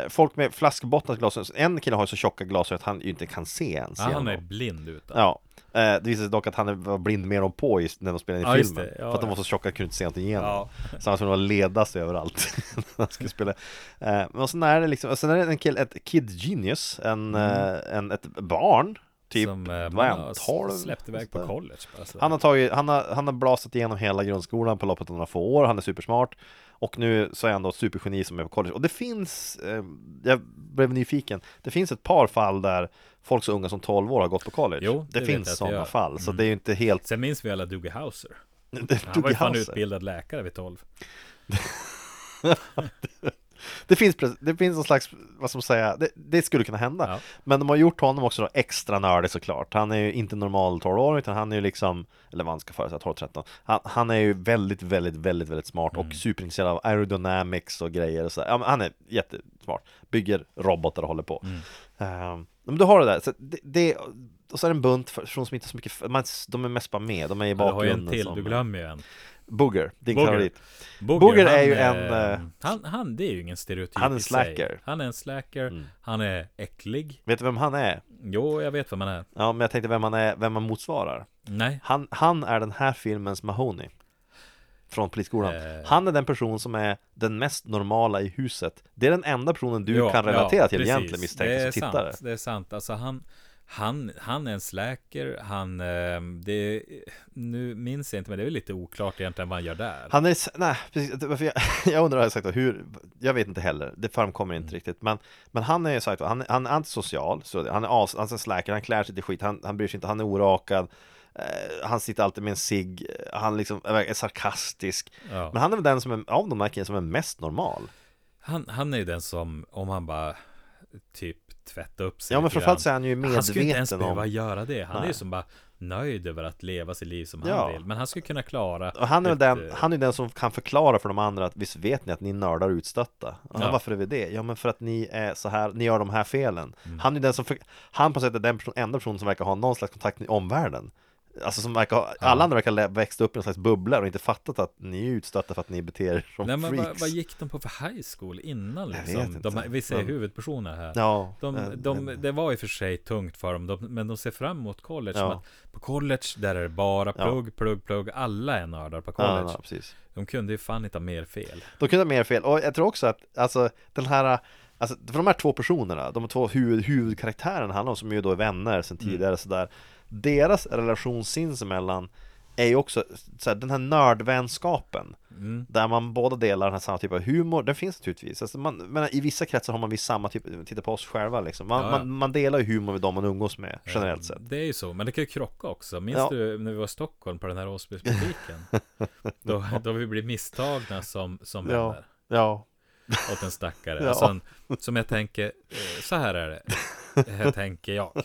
folk med flaskbottnade glasögon, en kille har så tjocka glasögon att han inte kan se ens ja, han är blind utan Ja, eh, det visade sig dock att han var blind mer om på när de spelade in Ja, filmen. Ja, För att de var så tjocka att kunde inte se någonting igenom Ja. Så han skulle ledas överallt när han skulle spela eh, Men sen är det liksom, sen är det en kille, ett kid genius En, eh, en ett barn Typ, Mm. som eh, vad är har han, s- 12? släppt iväg på college sådär. Han har tagit, han har, han har blasat igenom hela grundskolan på loppet av några få år, han är supersmart Och nu så är han då supergeni som är på college. Och det finns, eh, jag blev nyfiken. Det finns ett par fall där folk så unga som 12 år har gått på college. Jo, Det, det finns sådana fall, så Mm. det är ju inte helt Sen minns vi alla Doogie det, Han var ju fan Hauser. utbildad läkare vid 12 det finns, det finns någon slags, vad ska man säga, det, det skulle kunna hända. Ja. Men de har gjort honom också då extra nördig såklart. Han är ju inte normal 12 år utan han är ju liksom Eller vad han ska föreställa, 12-13 han, han är ju väldigt, väldigt, väldigt, väldigt smart Mm. och superintresserad av aerodynamics och grejer och så. Ja, men han är jättesmart. Bygger robotar och håller på. Mm. Ehm, Men du har det där, så det, det och så är det en bunt personer som inte har så mycket, man, de är mest bara med, de är i Du har ju bakgrunden en till, som, du glömmer ju en Booger, din Booger. favorit Booger, Booger är ju en, eh, Han, han, det är ju ingen stereotyp han är en sig. slacker. Han är en slacker Mm. Han är äcklig Vet du vem han är? Jo, jag vet vem han är Ja, men jag tänkte vem han är, vem han motsvarar Nej Han, han är den här filmens Mahoney Från Polisskolan Eh. Han är den person som är den mest normala i huset Det är den enda personen du Ja, kan relatera ja, till precis. egentligen misstänker Det som är tittare sant, det är sant Alltså han han, han är en slacker, han, eh, det, nu minns jag inte men det är väl lite oklart egentligen vad han gör där Han är, nej, precis, jag, jag undrar sagt hur, jag vet inte heller, det framkommer inte Mm. riktigt Men, men han är sagt han, han är antisocial, så han är as, han är slacker, han klär sig till skit, han, han bryr sig inte, han är orakad eh, Han sitter alltid med en cigg, han liksom är, är sarkastisk ja. Men han är väl den som är, av de här killarna som är mest normal han, han är ju den som, om han bara typ tvätta upp sig Ja men framförallt så är han ju Han skulle inte ens medveten behöva om göra det Han är Nej. ju som bara nöjd över att leva sitt liv som Ja. han vill Men han skulle kunna klara Och han är ett, den, eh, han är den som kan förklara för de andra att visst vet ni att ni nördar utstötta? Ja. Ja. Varför är vi det? Ja men för att ni är så här, ni gör de här felen Mm. Han är den som, för, han på sätt är den person, enda personen som verkar ha någon slags kontakt med omvärlden Alltså som verkar ha, alla andra verkar växt upp i någon slags bubblor och inte fattat att ni är utstötta för att ni beter er som Nej men freaks. vad, vad gick de på för high school innan Jag liksom? inte. De, här- vi ser Men- huvudpersoner här. Ja, De, eh, de, eh, det var i och för sig tungt för dem, de, men de ser fram emot college. Ja. På college, där är det bara Ja. plugg, plugg, plugg. Alla är nördar på ja, college. ja, precis. De kunde ju fan inte ha mer fel. De kunde ha mer fel, och jag tror också att alltså den här Alltså för de här två personerna, de två huvud, huvudkaraktärerna handlar om som ju då är vänner sen Mm. tidigare sådär Deras relation sinsemellan är ju också såhär, den här nördvänskapen Mm. Där man båda delar den här samma typ av humor, den finns naturligtvis alltså man, men I vissa kretsar har man viss samma typ, titta på oss själva liksom Man, Ja, ja. man, man delar ju humor med dem man umgås med, generellt sett Det är ju så, men det kan ju krocka också. Minns Ja. du när vi var i Stockholm på den här Åsbysbutiken? då, då vi blev misstagna som, som Ja. vänner Ja, åt en stackare. Ja. Alltså en, som jag tänker, eh, så här är det. Här tänker jag.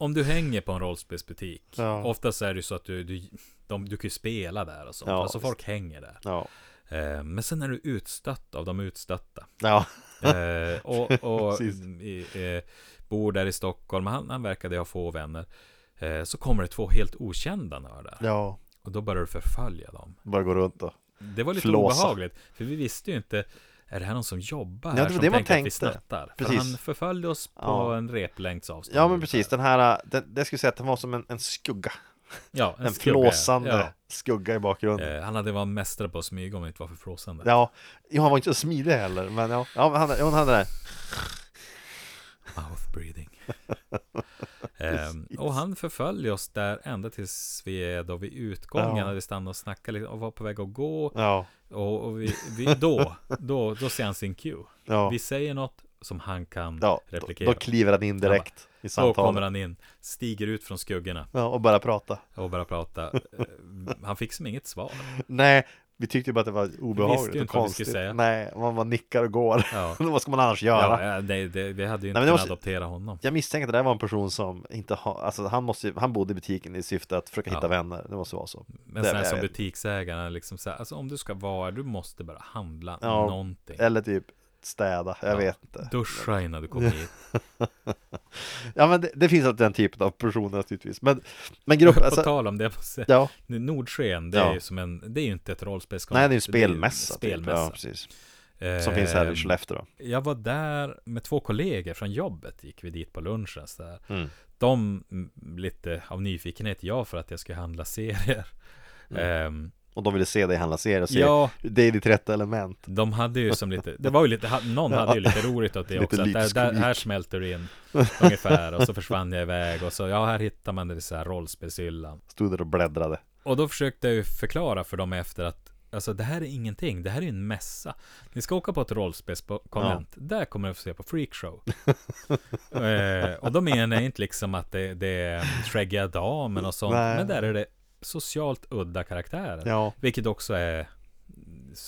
Om du hänger på en rollspelsbutik, Ja. oftast är det ju så att du, du, de, du kan ju spela där och sånt. Ja, alltså folk hänger där. ja, Eh, men sen är du utstött av de utstötta. ja, Eh, och och i, eh, bor där i Stockholm, han, han verkade ha få vänner. Eh, så kommer det två helt okända nördar. ja, Och då börjar du förfölja dem. bara gå runt och Det var lite Flåsa. obehagligt. För vi visste ju inte, är det här någon som jobbar Ja, här det var som det man tänker att vi tänkte. För han förföljde oss på Ja. en replängds avstånd. Ja men precis, den här, den, det skulle jag säga att den var som en, en skugga Ja, En, skugga, flåsande ja. skugga i bakgrunden Eh, han hade varit mästare på att smyga om det inte var för flåsande. Ja, ja han var inte så smidig heller, men ja, ja han, ja, han hade det Mouth breathing. Ehm, och han förföljer oss där ända tills vi är då vid utgången. Ja. När vi stannar och snackar lite och var på väg att gå. Ja, Och, och vi, vi, då, då, då ser han sin cue. ja, Vi säger något som han kan ja då, replikera. då kliver han in direkt i Då kommer samtalet han in, stiger ut från skuggorna Ja, och börjar prata och börjar prata. Eh, Han fick som inget svar. Nej, vi tyckte bara att det var obehagligt och inte vad vi konstigt säga. Nej, man bara nickar och går Ja, Vad ska man annars göra? ja det, det, vi hade ju inte det kunnat måste- adoptera honom. Jag misstänker att det där var en person som inte har, alltså han måste han bodde i butiken i syfte att försöka hitta Ja. vänner, det måste vara så Men det- sen som vet. butiksägaren, liksom så här, alltså om du ska vara, du måste bara handla Ja, någonting. Eller typ städa, jag Ja. vet inte Duscha innan du kommer hit. Ja men det, det finns alltid den typen av personer naturligtvis Men, men gruppen, På alltså, tal om det, ja, Nordsken, det Ja. är ju som en, det är ju inte ett rollspelskonst. nej det är ju spelmässa, typ. spelmässa. ja, precis Som finns här i Ehm, Skellefteå Jag var där med två kollegor från jobbet, gick vi dit på lunchen så där. Mm. De, mm, lite av nyfikenhet, jag för att jag skulle handla serier. Ehm, Och de ville se dig handla serier och se ja, Det är ditt rätta element. De hade ju som lite, det var ju lite, någon hade ju lite roligt åt det också. Att där, där, här smälter du in ungefär och så försvann jag iväg och så, ja här hittar man det så här rollspelshyllan. Stod där och bläddrade. Och då försökte jag ju förklara för dem efter att Alltså det här är ingenting, det här är en mässa. Ni ska åka på ett rollspelskonvent Där kommer ni få se på freakshow eh, Och då menar jag inte liksom att det, det är skäggiga damen och sånt Nej. Men där är det socialt udda karaktärer Ja, Vilket också är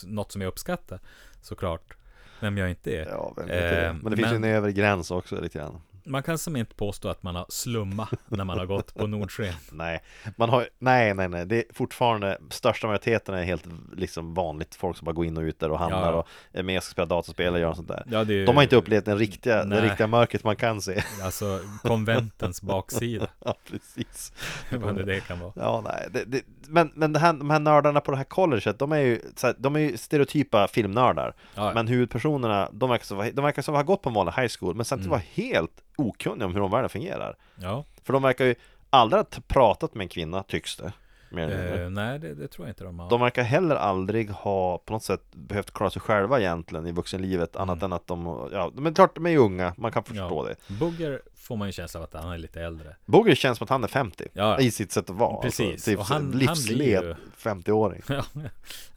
något som jag uppskattar Såklart Vem jag inte är ja vem det? Eh, Men det finns ju en övre gräns också lite grann Man kan som inte påstå att man har slumma När man har gått på Nordsken Nej, man har nej, nej, nej, det är fortfarande största majoriteten är helt liksom vanligt folk som bara går in och ut där och handlar Ja. och är med och ska spela dataspel och göra sånt där. ja, det ju- De har inte upplevt den riktiga, Nej. det riktiga mörkret man kan se. Alltså konventens baksida Ja, precis. Vad det, det kan vara Ja, nej, det, det, men, men det här, de här nördarna på det här colleget, de är ju, här, de är ju stereotypa filmnördar. ja, ja. Men huvudpersonerna, de verkar som, de verkar som ha gått på en vanlig high school, men samtidigt Mm. vara helt okunniga om hur omvärlden fungerar. Ja, För de verkar ju aldrig ha pratat med en kvinna, tycks det. Eh, nej det, det tror jag inte de har. De verkar heller aldrig ha på något sätt behövt klara sig själva egentligen i vuxenlivet annat Mm. än att de, ja, men klart de är ju unga, man kan förstå det. Booger får man ju känsla av att han är lite äldre. Booger känns som att han är 50 Ja. i sitt sätt att vara. Precis. Alltså, typ Och han- han livsled blir ju- 50-åring. Ja,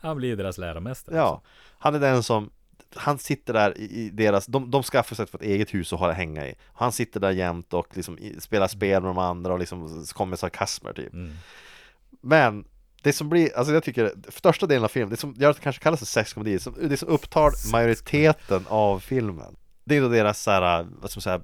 han blir ju deras läromästare. Ja, han är den som han sitter där i deras, de, de skaffar sig ett eget hus och har att hänga i Han sitter där jämt och liksom spelar spel med de andra och liksom kommer med sarkasmer typ Mm. Men det som blir, alltså jag tycker, största delen av filmen, det som gör att det kanske kallas för sexkomedi, det som upptar majoriteten av filmen Det är då deras såhär, vad ska man säga,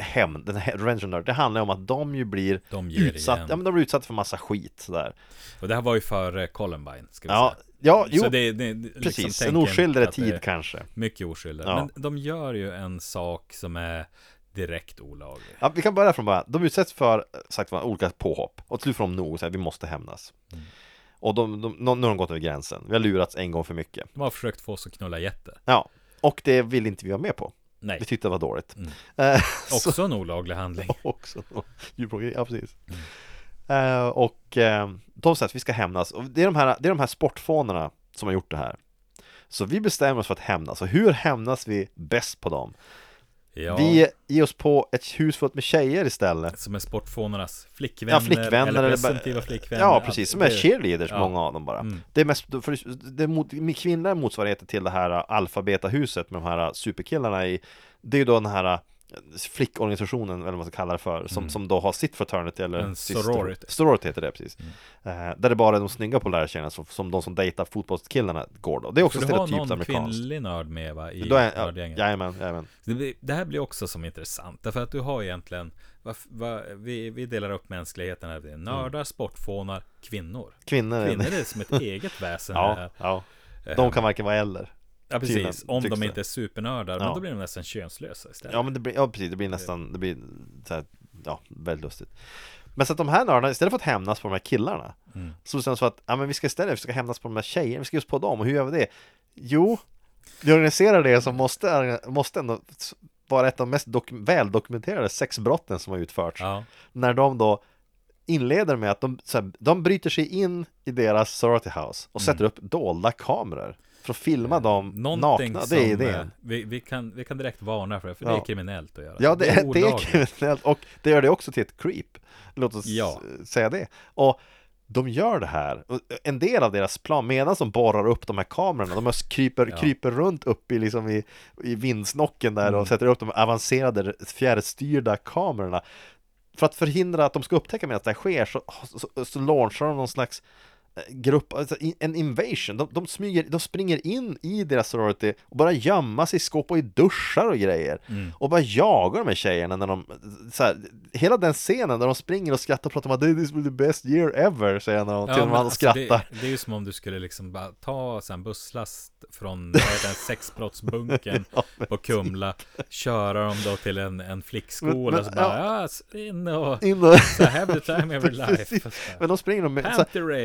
hem, den här Revenge of Nerd. Det handlar om att de ju blir De ger utsatt, igen. ja men de blir utsatta för massa skit sådär Och det här var ju för Columbine, ska vi Ja, säga. ja, jo, Så det, det, liksom, precis, en oskyldigare tid kanske Mycket oskyldigare. Ja. Men de gör ju en sak som är direkt olaglig. Ja, vi kan börja från början. De utsätts för, eh, sagt olika påhopp. Och till slut får de nog och säger vi måste hämnas. Mm. Och de, de, nu har de gått över gränsen. Vi har lurats en gång för mycket. De har försökt få oss att knulla jätter. Ja, och det vill inte vi vara med på. Nej, Vi tyckte det var dåligt. Mm. Eh, så- också en olaglig handling. också djurplågeri, ja precis. Eh, och eh, de säger att vi ska hämnas. Och det är de här, det är de här sportfånerna som har gjort det här. Så vi bestämmer oss för att hämnas. Och hur hämnas vi bäst på dem? Ja, Vi ger oss på ett hus fullt med tjejer istället. som är sportfånernas flickvänner, Ja, flickvänner eller presumtiva flickvänner. Ja, precis. Som är Det- cheerleaders, ja. många av dem bara. Mm. Det är mest, för det är mot, kvinnliga motsvarigheten till det här alfabetahuset med de här superkillarna i Det är ju då den här äh, flickorganisationen, eller vad man ska kalla det för, som, som då har sitt fraternity eller Mm. En sitt- sorority. Sorority heter det precis. Eh, där det bara är de snygga polärtjejerna som, som de som dejtar fotbollskillarna går då. Det är också För du har stereotypt någon amerikanskt. kvinnlig nörd med va, i är, ja, nördgänget? jajamän, jajamän. Det, blir- det här blir också som intressant, därför att du har egentligen vad, vad, vi, vi delar upp mänskligheten här. Det är nördar, sportfånar, kvinnor. Kvinnor, Kvinnor är som ett eget väsen. ja, här. ja. Eh, De kan varken vara eller. Ja, precis. tydligen, Om de det. inte är supernördar, men Ja. då blir de nästan könslösa istället. Ja men det blir, ja precis, det blir nästan, det blir så här, ja, väldigt lustigt Men så att de här nördarna, istället för att hämnas på de här killarna Mm. Så bestämmer de sig för att, ja men vi ska istället, ska hämnas på de här tjejerna, vi ska just på dem, och hur gör vi det? Jo, vi organiserar det som måste, måste ändå vara ett av de mest dok- väldokumenterade sexbrotten som har utförts Ja. När de då inleder med att de, så här, de bryter sig in i deras sorority house och sätter upp dolda kameror att filma dem Mm. Någonting nakna, det är eh, idén vi, vi, kan, vi kan direkt varna för det, för det Ja. är kriminellt att göra. Ja, det, är, det är kriminellt och det gör det också till ett creep. Låt oss Ja. säga det. Och de gör det här. Och En del av deras plan, medan de borrar upp de här kamerorna, de kryper, Ja. kryper runt upp i, liksom i, i vindsnocken där Mm. och sätter upp de avancerade fjärrstyrda kamerorna. För att förhindra att de ska upptäcka medan det här sker så, så, så launchar de någon slags eh, grupp, alltså en invasion. De, de, smyger, de springer in i deras sorority och bara gömma sig i skåp och i duschar och grejer. Mm. Och bara jagar de här tjejerna när de, så här, hela den scenen där de springer och skrattar och pratar om att this will be the best year ever, säger när de till han alltså, skrattar. det, det är ju som om du skulle liksom bara ta en busslast från den, sexbrottsbunken Ja, på Kumla, köra dem då till en, en flickskola Men- men, och så bara, ja, in och In och, så här, the time of your life. Men de springer de med, så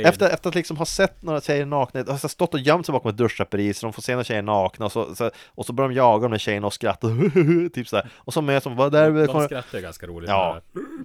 efter, efter att liksom ha sett några tjejer nakna, har så här stått och gömt sig bakom ett duschdraperi så de får se några tjejer nakna och så, så, och så börjar de jaga de där tjejerna och skratta, typ så här. Och så möts de, bara där de skrattar ganska roligt. Ja.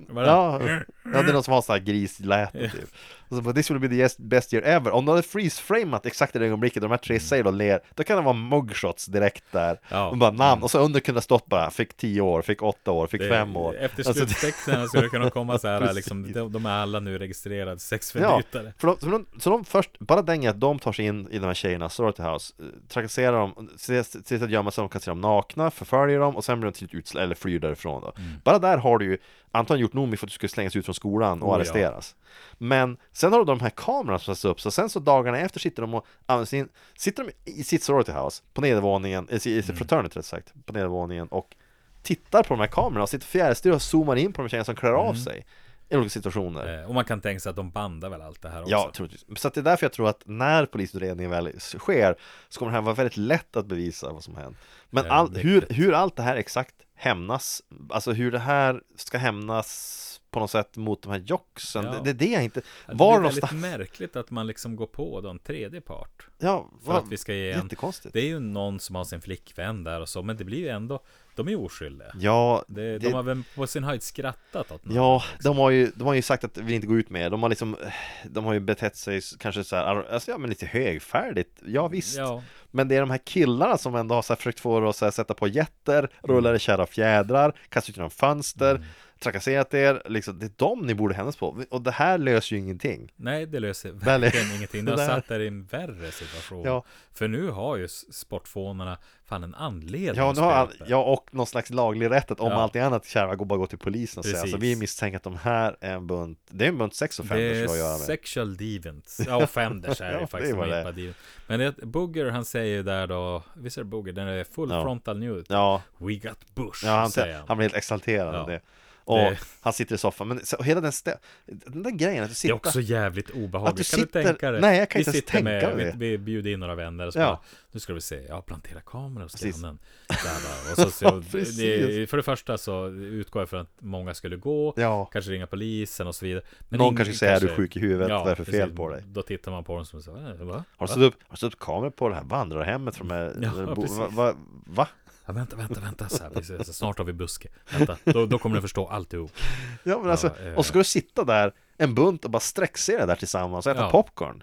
Bara, Ja, ja, det är någon som har sån här grisläte typ. Och så bara, this will be the best year ever. Om de hade freeze-framat exakt i det ögonblicket de här tre säger och ler Då kan det vara mugshots direkt där. Ja. Och bara namn, och så under kunde stått bara Fick 10 år, fick 8 år, fick det- 5 år. Efter Alltså, sluttexterna skulle det kunna komma så här, liksom, de, de är alla nu registrerade Ja, sexförbrytare. för de, så, de, så de först, bara den att de tar sig in i de här tjejernas sorority house eh, Trakasserar dem, ser till att gömma sig, de kan se dem nakna, förföljer dem och sen blir de till utsläppta, eller flyr därifrån då. Bara där har du ju antagligen gjort nog med för att du skulle slängas ut från skolan och Oh, ja. arresteras Men sen har du de här kamerorna som sätts upp, så sen så dagarna efter sitter de och använder sin, sitter de i sitt sorority house på nedervåningen, i sitt Mm. fraternity rätt sagt, på nedervåningen och tittar på de här kamerorna och sitter fjärrstyr och zoomar in på de tjejerna som klär av Mm. sig i olika situationer Eh, Och man kan tänka sig att de bandar väl allt det här också. Ja, troligtvis. Så att det är därför jag tror att när polisutredningen väl sker så kommer det här vara väldigt lätt att bevisa vad som hänt. Men Ja, all, hur, hur allt det här exakt hämnas, alltså hur det här ska hämnas på något sätt mot de här jocksen, Ja. det, det är det jag inte... Ja, Var det är väldigt någonstans... märkligt att man liksom går på då en tredje part. Ja, För vad- att vi ska ge en... jättekonstigt. Det är ju någon som har sin flickvän där och så, men det blir ju ändå... De är ju oskyldiga. Ja, Det, det- de har väl på sin höjd skrattat åt någon. Ja, de har ju, de har ju sagt att vi inte går ut med De har liksom, de har ju betett sig kanske så här, alltså ja men lite högfärdigt, ja visst Ja, Men det är de här killarna som ändå har så här försökt få er att så här sätta på jätter, rulla er kära fjädrar, kastat ut genom fönster, trakasserat er, liksom, det är dem ni borde hämnas på. Och det här löser ju ingenting. nej det löser Väl- verkligen ingenting. Det har Det satt er i en värre situation. Ja. För nu har ju s- sportfånerna fan en anledning Ja, nu har all, det. ja, och någon slags laglig rätt att om Ja. allting annat kärva går bara gå till polisen och säga Precis. alltså vi misstänker att de här är en bunt, det är en bunt sex Det offenders att göra är med. sexual deviants. Ja, offenders är Ja, det det faktiskt. är det. deviant. Men det, Booger han säger ju där då, visst är det Booger? Den är full Ja. frontal nudity. Ja, We got Bush, ja han, säger han. han blir helt exalterad av det. Och Det- han sitter i soffan, men så, hela den, stä- den där grejen att du Det sitter är också jävligt Att du obehagligt. Kan sitter- du tänka dig? Nej, jag kan vi inte ens sitter tänka med, mig vi, vi bjuder in några vänner och så Ja. bara, nu ska vi se, ja, plantera kameror hos grannen. Där, va. och så, så, Precis. det, för det första så utgår jag från att många skulle gå, Ja. kanske ringa polisen och så vidare. Men Någon ingen kanske säger är du sjuk i huvudet, Ja, vad är det för fel precis. på dig? Då tittar man på dem som så, "Äh, va? Har du satt upp, har du satt upp kameror på det här vandrarhemmet från med, Ja, va, va, va? Ja, vänta, vänta, vänta, så här, precis. snart har vi buske. Vänta, då, då kommer ni förstå alltihop. Ja men alltså, Ja, eh. och ska du sitta där en bunt och bara sträckse det där tillsammans och äta Ja. popcorn?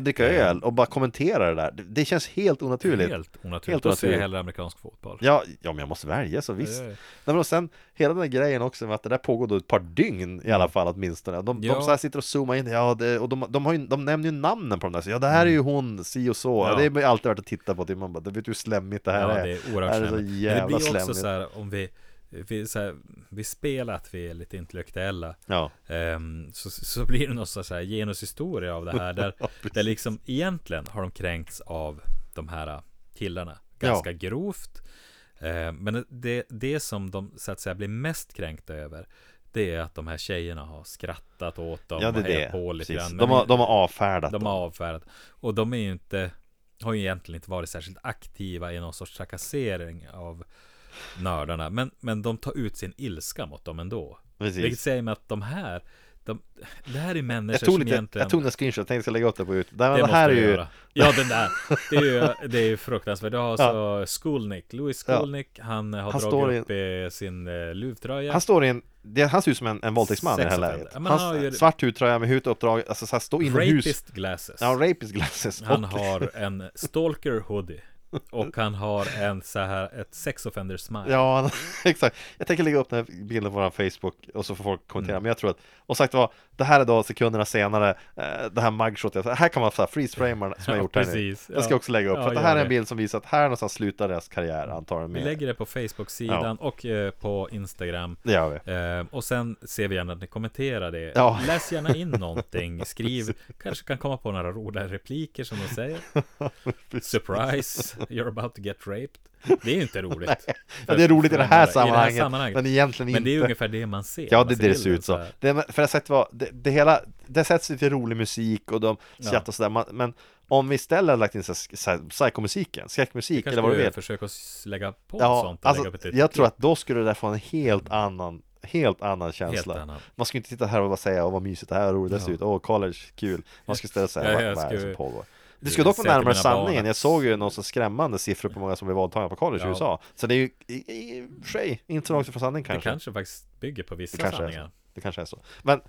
Dricka Eh. öl och bara kommentera det där. Det, det känns helt onaturligt. Helt onaturligt. Helt ser jag onaturligt. hellre amerikansk fotboll. Ja, ja, men jag måste välja så visst. Nej, men och sen hela den här grejen också med att det där pågår då ett par dygn i alla fall åtminstone. De, Ja. de så här sitter och zoomar in, ja, det, och de, de, har ju, de nämner ju namnen på de där, så ja det här är ju hon, si och så. Mm. Ja. Det är alltid värt att titta på, till man bara, det vet du hur slemmigt det här Ja, är. det är oerhört Det här är så slemmigt. Men det blir också slemmigt. så här om vi vi, så här, vi spelar att vi är lite intellektuella Ja, ehm, så, så blir det någon sorts så här genushistoria av det här där, Ja, där liksom egentligen har de kränkts av de här killarna ganska grovt Eh, men det, det som de så att säga blir mest kränkta över det är att de här tjejerna har skrattat åt dem ja det och är hejat det. på lite grann. De, har, de har avfärdat de dem. har avfärdat. Och de är ju inte Har ju egentligen inte varit särskilt aktiva i någon sorts trakassering av nördarna. Men, men de tar ut sin ilska mot dem ändå. Precis. Vilket säger mig att de här de, Det här är människor Jag tog, som lite, egentligen jag tog en screenshot, jag tänkte jag ska lägga upp det på ut. Det, det här är ju. Ja den där Det är ju, det är ju fruktansvärt Du har alltså Skolnick Louis Ja. Skolnick Han har Han dragit i- upp eh, sin eh, luvtröja Han står i en, det, han ser ut som en, en våldtäktsman i det här läget. Ja, han har ju- svart hudtröja med huvuduppdrag, alltså så här, stå inomhus. Rapist glasses Ja, rapist glasses. Han och, har en stalker hoodie Och han har en så här Ett sex offender smile Ja, exakt. Jag tänker lägga upp den här bilden på vår Facebook och så får folk kommentera. Mm. Men jag tror att, och sagt vad, det här är då sekunderna senare, eh, det här mugshotet. Här kan man så här freeze-framar som jag Ja, gjort här nu. precis. Jag ska Ja. också lägga upp, Ja, för att det här är en bild som visar att här någonstans slutar deras karriär antagligen Vi med. lägger det på Facebook-sidan och eh, på Instagram Det gör vi. eh, Och sen ser vi gärna att ni kommenterar det. Läs gärna in någonting Skriv, kanske kan komma på några roliga repliker som de säger Surprise, you're about to get raped Det är inte roligt Ja, det är roligt i det här sammanhanget, sammanhanget. men egentligen Men det är inte. ungefär det man ser Ja, det är ser det det ser ut så. här. Det, för jag sagt vad, det, det hela, det sätts lite rolig musik och de Ja. skrattar och sådär, man- men om vi istället hade lagt in här, här, psykomusiken, skräckmusik eller vad du vill. försöka lägga på Ja, sånt alltså, ett jag tror att då skulle det där få en helt annan, helt annan känsla. Helt annan. Man skulle inte sitta här och bara säga, åh vad mysigt det här, vad roligt det ser Ja. ut, åh college, kul. Man skulle istället säga, Ja, vad, vad är det som pågår? Det skulle dock vara närmare sanningen, jag såg ju någon så skrämmande siffror på många som blev våldtagna på college i Ja. USA. Så det är ju i, i och för sig inte så långt ifrån sanning Det kanske. kanske faktiskt bygger på vissa Det kanske sanningar. Det kanske är så. Men,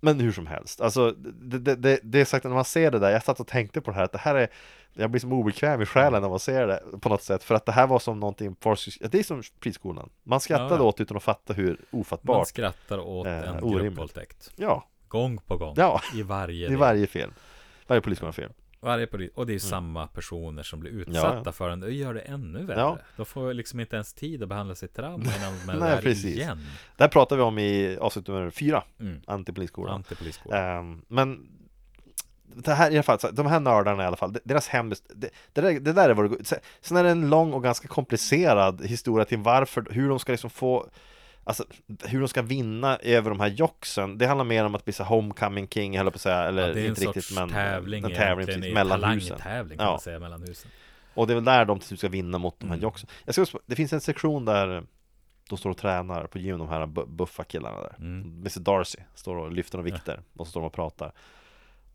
men hur som helst, alltså det, det, det, det är sagt att när man ser det där, jag satt och tänkte på det här, att det här är jag blir som obekväm i själen när man ser det på något sätt För att det här var som någonting, det är som friskolan Man skrattade Ja. åt utan att fatta hur Man ofattbart skrattar åt Eh, en gruppvåldtäkt Ja, Gång på gång Ja. I varje i varje film Varje polisskolan-film Varje polis, och det är ju samma personer som blir utsatta Mm. Ja, för den. Det gör det ännu värre. Ja. De får liksom inte ens tid att behandla sitt trauma innan de är Nej, där precis. igen. Det här pratar vi om i avsnitt nummer fyra Mm. Antipolisskolan Antipolisskolan. Ehm, Men det här i alla fall, de här nördarna i alla fall, deras hemlis, det, det, där, det där är vad det går Sen är det en lång och ganska komplicerad historia till varför, hur de ska liksom få Alltså hur de ska vinna över de här jocksen Det handlar mer om att bli så homecoming king, höll på att säga, eller ja, det är en inte riktigt men tävling en tävling precis, mellan husen talangtävling kan Ja. man säga, mellan husen. Och det är väl där de till slut ska vinna mot de här Mm. jocksen jag ska också, Det finns en sektion där de står och tränar på gym, de här bu- buffa killarna där Mm. Mr Darcy står och lyfter några vikter och så står de och pratar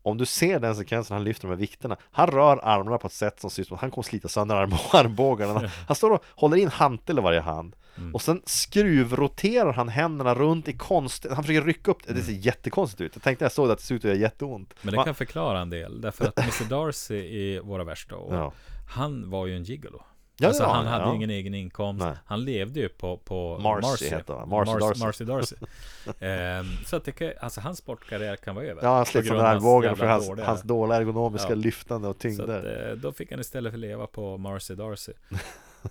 Om du ser den sekvensen han lyfter de här vikterna Han rör armarna på ett sätt som ser ut som att han kommer slita sönder arm armbågarna Han- Han står och håller in hantel i varje hand Mm. Och sen skruvroterar han händerna runt i konst Han försöker rycka upp det, det ser Mm. jättekonstigt ut Jag tänkte när jag såg det att det ser ut att göra jätteont Men det Man- kan förklara en del. Därför att Mr Darcy i Våra Värsta år, Ja. han var ju en gigolo. Ja, alltså han han, hade ja. ingen egen inkomst. Nej. Han levde ju på, på Marcy heter han. Marcy Marcy Darcy. Marcy Darcy. Ehm, så att det kan, alltså hans sportkarriär kan vara över. Ja, han slet hans armbågen för hans, dåliga- hans dåliga ergonomiska Ja. lyftande och Så tyngder att, eh, då fick han istället för leva på Marcy Darcy.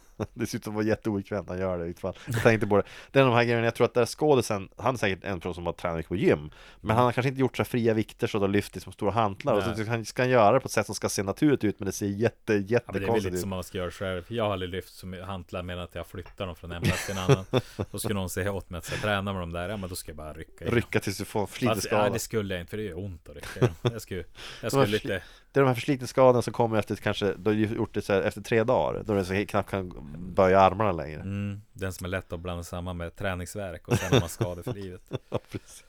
Det ser ut att vara jätteobekvämt när han gör det i fall. Jag tänkte på det Det är de här grejerna, jag tror att där skådisen Han är säkert en person som har tränat på gym Men han har kanske inte gjort så fria vikter så då lyft som stora hantlar Och så Nej. ska han göra det på ett sätt som ska se naturligt ut Men det ser jätte, Ja, men det är väl jättekonstigt lite ut som man ska göra själv. Jag har aldrig lyft som hantlar med att jag flyttar dem från en plats till en annan. Då skulle någon säga åt mig att jag träna med dem där. Ja, men då ska jag bara rycka i. Rycka tills du får flinterskada ja, det skulle jag inte, för det gör ont att rycka i dem. Jag skulle, jag skulle lite, Det är de här förslitningsskadorna som kommer efter kanske Du har gjort det så här efter tre dagar Då du så knappt kan böja armarna längre mm, den som är lätt att blanda samman med träningsverk och sen har man skador för livet. Ja, precis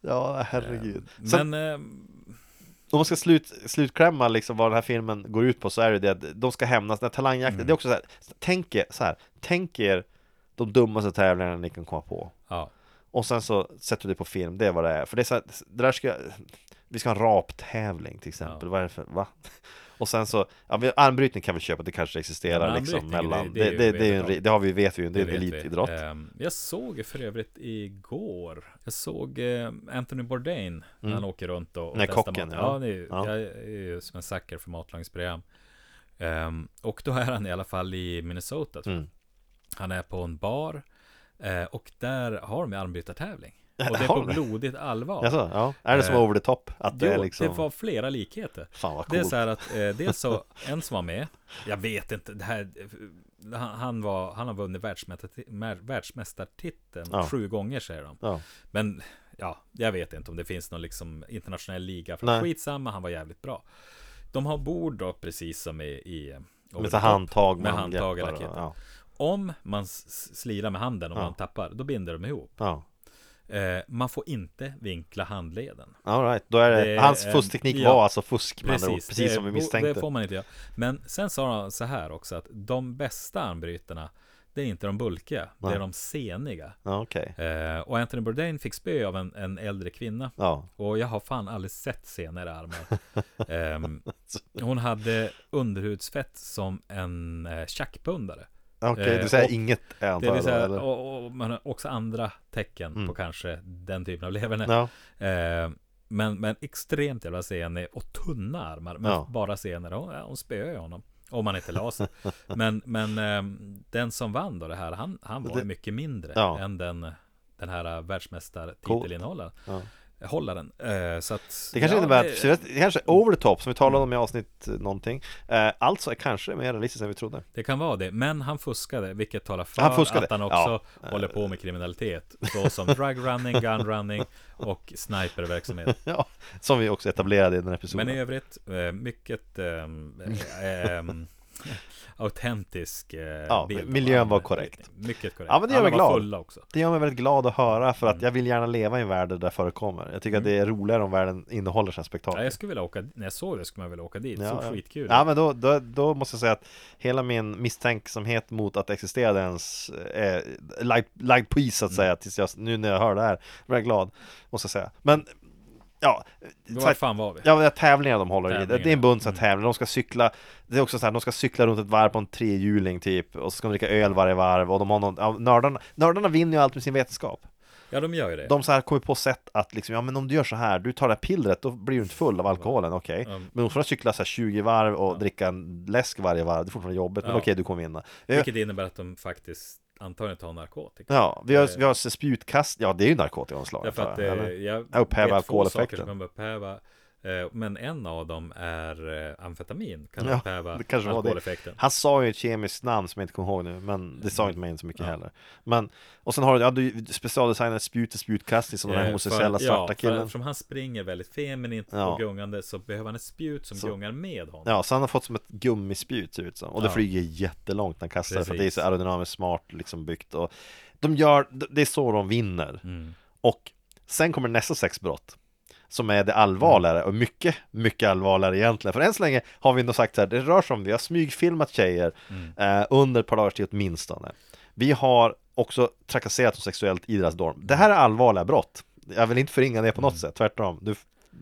Ja, herregud Sen, Men, eh, om man ska slut, slutklämma liksom vad den här filmen går ut på så är det det att de ska hämnas, den här talangjakten, Mm. det är också så här, tänk er, så här, tänk er de dummaste tävlingarna ni kan komma på ja. Och sen så sätter du det på film, det är vad det är För det är så här, det där ska Vi ska ha en raptävling till exempel, Ja. vad är det för, va? Och sen så, ja armbrytning kan vi köpa, det kanske existerar Ja, liksom mellan det- Det, det är det, det, är en, det har vi, vet vi ju, det är vet vi. elitidrott Ehm, Jag såg för övrigt igår Jag såg eh, Anthony Bourdain När han åker runt och, och Nej, testar kocken, mat. ja. Ja, det är, Ja. jag är ju som en sucker för matlagningsprogram Ehm, Och då är han i alla fall i Minnesota tror jag. Mm. Han är på en bar eh, Och där har de armbrytartävling Och det är på det? blodigt allvar Alltså, ja, är det som Eh, over the top? Att det Jo, är liksom, det var flera likheter fan vad det är coolt så här att eh, dels så, en som var med, jag vet inte, det här, han, han, var, han har vunnit världsmästarti- mä- världsmästartiteln Ja. sju gånger säger de. Ja, Men ja, jag vet inte om det finns någon liksom internationell liga. För Nej. skitsamma, han var jävligt bra. De har bord då, precis som i, i med the så handtag med handtag i raketen. ja, Om man slirar med handen och Ja. man tappar, då binder de ihop. ja. Eh, man får inte vinkla handleden. All right, då är det, Det hans fuskteknik ja, var alltså fusk med andra ord, Precis, precis det, som vi misstänkte Det får man inte göra. Men sen sa han så här också att de bästa armbrytarna det är inte de bulkiga, det Nej. är de seniga. Ja, okej Eh, och Anthony Bourdain fick spö av en, en äldre kvinna. Ja, Och jag har fan aldrig sett senare armar. Ehm, hon hade underhudsfett som en eh, tjackpundare. Okej, Eh, du säger och inget Det antar vill då, säga, eller? och, och har också andra tecken Mm. på kanske den typen av leverne. Ja, Eh, men, men extremt jävla senig och tunna armar. Men Ja. bara senare. Hon, hon spöade ju honom. Om han inte la sig. men men ehm, den som vann då det här, han, han var Det- mycket mindre Ja. än den, den här världsmästartitelinnehavaren. ja. Hållaren. Eh, så att, Det kanske ja, innebär det- att, så det kanske over the top som vi talade om i avsnitt eh, någonting eh, Alltså är kanske mer realistiskt än vi trodde Det kan vara det, men han fuskade, vilket talar för Han att han också ja. håller på med kriminalitet. Så som drug running, gun running och sniperverksamhet. Ja, som vi också etablerade i den här episoden Men i övrigt, eh, mycket ehm, eh, ehm, autentisk eh, Ja, bild miljön var korrekt. Mycket korrekt. Ja, men det gör mig glad. Det gör mig väldigt glad att höra för att Mm. jag vill gärna leva i en värld där det förekommer Jag tycker att det är roligare om världen innehåller Ja, spektakel jag skulle vilja åka, när jag såg det skulle man vilja åka dit. Det Ja, såg ja. skitkul Ja men då, då, då måste jag säga att hela min misstänksamhet mot att existera ens är lagd lagd på is så att Mm. säga tills jag, nu när jag hör det här, blir jag glad Måste jag säga Men Ja, Var fan var vi? Ja, tävlingar de håller i. Tävlingar, Det är en bunt mm. tävlingar. De ska cykla Det är också så här, de ska cykla runt ett varv på en trehjuling typ Och så ska de dricka öl varje varv och de har någon, ja, nördarna, nördarna vinner ju allt med sin vetenskap Ja, de gör ju det. De så här kommer på sätt att liksom, ja men om du gör så här, du tar det här pillret, då blir du inte full av alkoholen, okej Ja. Men de får cykla så här 20 varv och Ja. dricka en läsk varje varv, det är fortfarande jobbigt, men Ja. okej du kommer vinna Vilket innebär att de faktiskt antagligen tar narkotika. Ja, vi har, Eh. vi har spjutkast, ja det är ju narkotikaomslag Därför att jag, eh, jag Ja, upphäva två saker alkoholeffekten. som kan upphäva Men en av dem är eh, amfetamin Kan Ja, upphäva det kanske var det. alkoholeffekten Han sa ju ett kemiskt namn som jag inte kommer ihåg nu, men det sa inte mig inte så mycket Ja. heller Men, och sen har du, ja du specialdesignat spjut och spjutkastning som den här Eh, homosexuella för- svarta ja, för killen Eftersom han springer väldigt feminint Ja. och gungande Så behöver han ett spjut som Så. gungar med honom Ja, så han har fått som ett gummispjut ser ut som Och det Ja. flyger jättelångt när han kastar det för det är så Precis. aerodynamiskt smart liksom byggt och De gör, det är så de vinner Mm. Och sen kommer nästa sexbrott Som är det allvarligare och mycket, mycket allvarligare egentligen. För än så länge har vi nog sagt så här, det rör sig om, vi har smygfilmat tjejer Mm. eh, Under ett par dagars tid åtminstone. Vi har också trakasserat dem sexuellt i deras dorm. Det här är allvarliga brott. Jag vill inte förringa det på något Mm. sätt, tvärtom. Du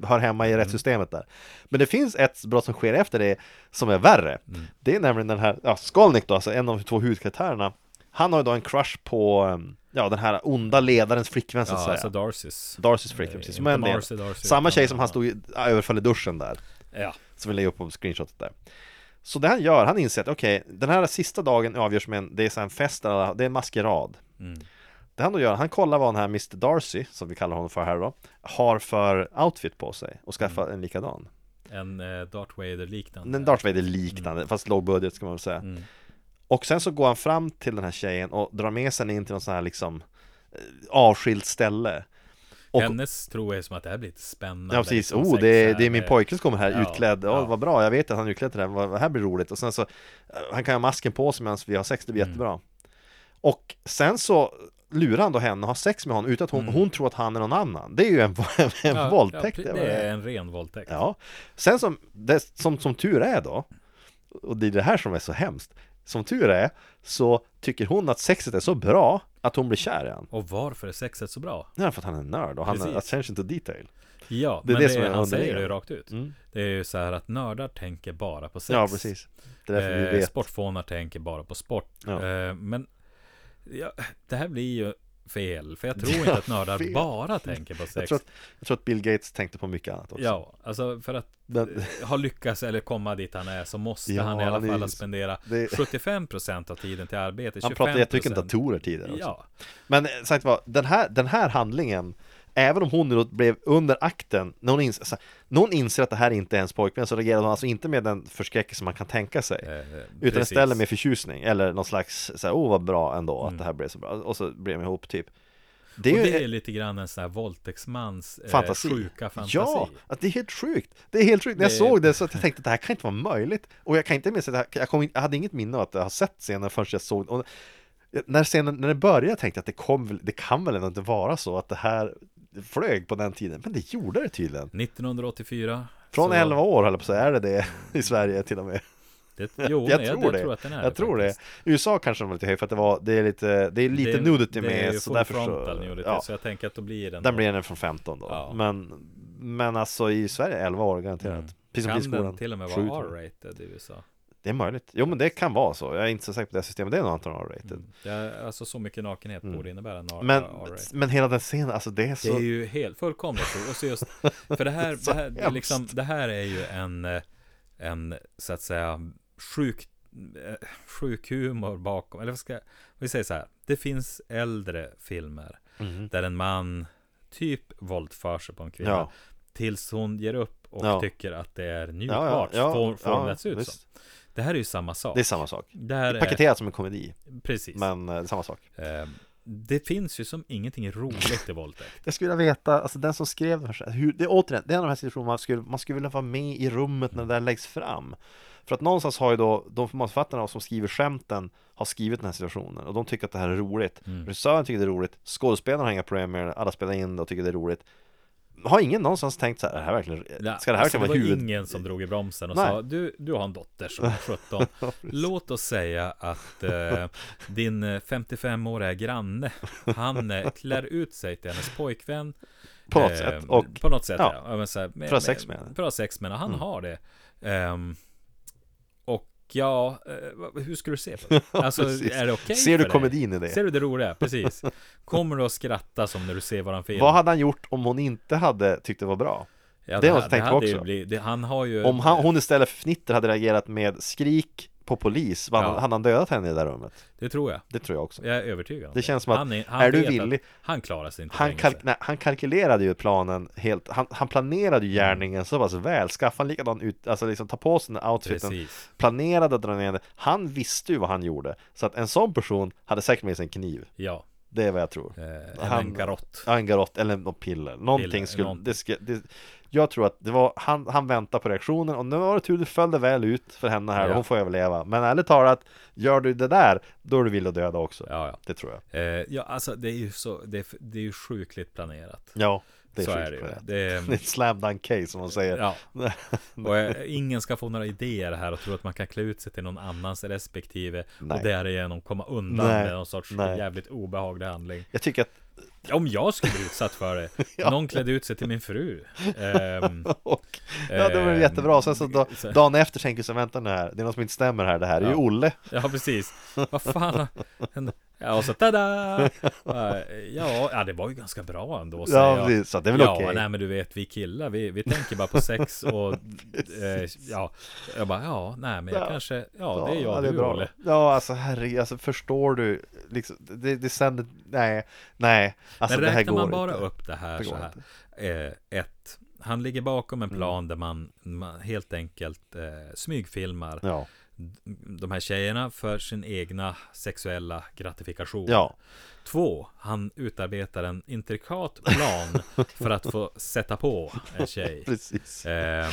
hör hemma i rättssystemet där. Men det finns ett brott som sker efter det som är värre. Mm. Det är nämligen den här, ja, Skolnick då, alltså en av de två huvudkaraktärerna. Han har ju då en crush på, eh, ja den här onda ledarens flickvän så att Ja, säga alltså Darcys Darcys flickvän, precis, som en Samma tjej som han stod i, överföll i duschen där Ja, Som vi lägger upp på screenshotet där Så det han gör, han inser att okej, den här sista dagen avgörs med en, det är så en fest, det är en maskerad. Mm. Det han då gör, han kollar vad den här Mr Darcy, som vi kallar honom för här då, har för outfit på sig och skaffar Mm. en likadan. En eh, Darth Vader-liknande. En Darth Vader liknande, fast låg budget ska man väl säga. Mm. Och sen så går han fram till den här tjejen och drar med sig in till någon sån här liksom eh, avskilt ställe. Och, Hennes tro är som att det här blir lite spännande. Ja precis, liksom, oh det är, det är min pojke som kommer här Ja, utklädd, ja. vad bra, jag vet att han är utklädd till det här, vad, vad här blir roligt Och sen så, eh, han kan ha masken på sig medan vi har sex, det blir Mm. jättebra Och sen så lurar han då henne och har sex med honom utan att hon, Mm. hon tror att han är någon annan Det är ju en, en Ja, våldtäkt Ja, det det är en ren våldtäkt. Ja, sen som, det, som, som tur är då Och det är det här som är så hemskt Som tur är så tycker hon att sexet är så bra att hon blir kär i honom Och varför är sexet så bra? Ja, för att han är en nörd och han har Precis. attention to detail Ja, Det är men det det som är han säger det ju rakt ut. Mm. Det är ju så här att nördar tänker bara på sex. Ja, precis Det är därför vi Eh, vet sportfånar tänker bara på sport. Ja. Eh, men ja, det här blir ju fel. För jag tror inte att nördar fel. bara tänker på jag sex. tror, att, jag tror att Bill Gates tänkte på mycket annat också Ja, alltså för att Men, eh, ha lyckats eller komma dit han är så måste Ja, han i alla han är- fall spendera det- 75% av tiden till arbete. han pratade jättemycket om 25% datorer tidigare också. Ja, Men eh, sagt vad, den här, den här handlingen Även om hon då blev under akten när hon, inser, så här, när hon inser att det här inte är ens pojkvän så reagerar hon alltså inte med den förskräckelse man kan tänka sig eh, Utan precis. istället med förtjusning eller någon slags så här, oh vad bra ändå Mm. att det här blev så bra Och så blev de ihop typ Det Och är ju det är lite grann en sån här våldtäktsmans eh, fantasi. sjuka fantasi. Ja, att det är helt sjukt. Det är helt sjukt. När jag Det- såg det så att jag tänkte att det här kan inte vara möjligt. Och jag kan inte minnas jag, kom, jag hade inget minne av att jag har sett scenen förrän jag såg och när scenen, när det började tänkte jag att det kom det kan väl ändå inte vara så att det här flög på den tiden. Men det gjorde det tydligen. 1984 Från så- 11 år höll jag på att säga, är det det i Sverige till och med? det, Jo, jag nej, tror jag, det. tror att den är Jag tror det. USA kanske de var lite hög för att det var, det är lite, det är lite Det nudity det med så därför så, nudity, ja, så jag tänker att då blir den den blir den från 15 då. Ja. Men, men alltså i Sverige 11 år garanterat. Mm. Precis som Kan den till och med vara jag. R-rated i USA? Det är möjligt. Jo men det kan vara så. Jag är inte så säker på det systemet. Det är nog antagligen R-rated. Mm. Ja, alltså så mycket nakenhet Mm. borde innebära en R- Men, R-rated. men hela den scenen, alltså det är Det så... är ju helt fullkomligt. Och så just, för det här, det här, det, liksom, det här är ju en, eh, en så att säga sjuk, eh, sjuk humor bakom, eller vad ska vi säger så här, det finns äldre filmer Mhm. där en man typ våldför sig på en kvinna Ja. tills hon ger upp och Ja. tycker att det är Ja, njutbart. ja, ja, ja, det se ut visst. så. Det här är ju samma sak. Det är samma sak. Det här är, Paketerat som en komedi, precis. men eh, det är samma sak. Eh, det finns ju som ingenting roligt i våldtäkt. Jag skulle vilja veta, alltså den som skrev det här, hur, det är återigen, det är en av de här situationerna man skulle, man skulle vilja vara med i rummet när det där läggs fram. För att någonstans har ju då de manusförfattarna som skriver skämten har skrivit den här situationen och de tycker att det här är roligt. Mm. Regissören tycker det är roligt, skådespelarna har inga problem med det, alla spelar in det och tycker det är roligt. Har ingen någonstans tänkt så här, är det här verkligen, Ja, ska det här alltså, det vara var huvud... ingen som drog i bromsen och Nej. sa du, du har en dotter som är 17 Låt oss säga att eh, din eh, 55-åriga granne Han eh, klär ut sig till hennes pojkvän På något eh, sätt. Och På något sätt ja. ja, men så här, med, ha sex med henne. För att ha sex med henne, han Mm. har det Och ja, eh, hur skulle du se på det? Alltså, är det okej ser för du komedin i det? Ser du det roliga? Precis Kommer du att skratta som när du ser våran film? Vad hade han gjort om hon inte hade tyckt det var bra? ja, det har jag tänkt på också. blivit- det, Han har ju Om han, hon istället för fnitter hade reagerat med skrik på polis, vad Ja. hade han dödat henne i det där rummet? Det tror jag Det tror jag också. Jag är övertygad om Det känns som att, han är, han är du villig- Han klarar sig inte Han, kalk, nej, han kalkylerade ju planen helt, han, han planerade Mm. ju gärningen så pass väl, skaffa en likadan ut, alltså liksom ta på sig den outfiten, Precis planerade att dra ner det. Han visste ju vad han gjorde, så att en sån person hade säkert med sig en kniv. Ja Det är vad jag tror. eh, Han- En garott Ja, en garott eller något piller, någonting Piller, skulle, någonting. det ska, det, jag tror att det var, han, han väntade på reaktionen och nu var det tur det följde väl ut för henne här, Ja. hon får överleva. Men ärligt talat, gör du det där, då är du villig att döda också. Ja, ja Det tror jag. eh, Ja, alltså det är ju så Det är, det är ju sjukligt planerat Ja, det är Så är det ju det. är, Det är ett slam dunk case som man säger. Ja Och eh, ingen ska få några idéer här och tro att man kan klä ut sig till någon annans respektive Nej. Och därigenom komma undan Nej. med någon sorts Nej. jävligt obehaglig handling Jag tycker att Om jag skulle bli utsatt för det Ja. Någon klädde ut sig till min fru Ehm, och, Ja det var ehm, jättebra, sen så, då, så- dagen efter tänker jag så vänta nu här, det är något som inte stämmer här, det här är ju Ja. Olle Ja, precis. Vad fan, Ja, och så tada! ja, ja, det var ju ganska bra ändå säger Ja, jag. precis, så det är väl ja, okej. nej men du vet, vi killar, vi, vi tänker bara på sex och eh, ja, jag bara, ja, nej men jag Ja. kanske, ja, det är jag, det är du, bra. Olle. Ja, alltså herregud, alltså förstår du? Liksom, det, det sänder, nej, nej. Alltså Men räknar man bara inte. upp det här Det så här. Eh, ett, han ligger bakom en plan Mm. där man, man helt enkelt eh, smygfilmar Ja, de här tjejerna för sin egna sexuella gratifikation. ja, Två, han utarbetar en intrikat plan för att få sätta på en tjej. precis. Ehm,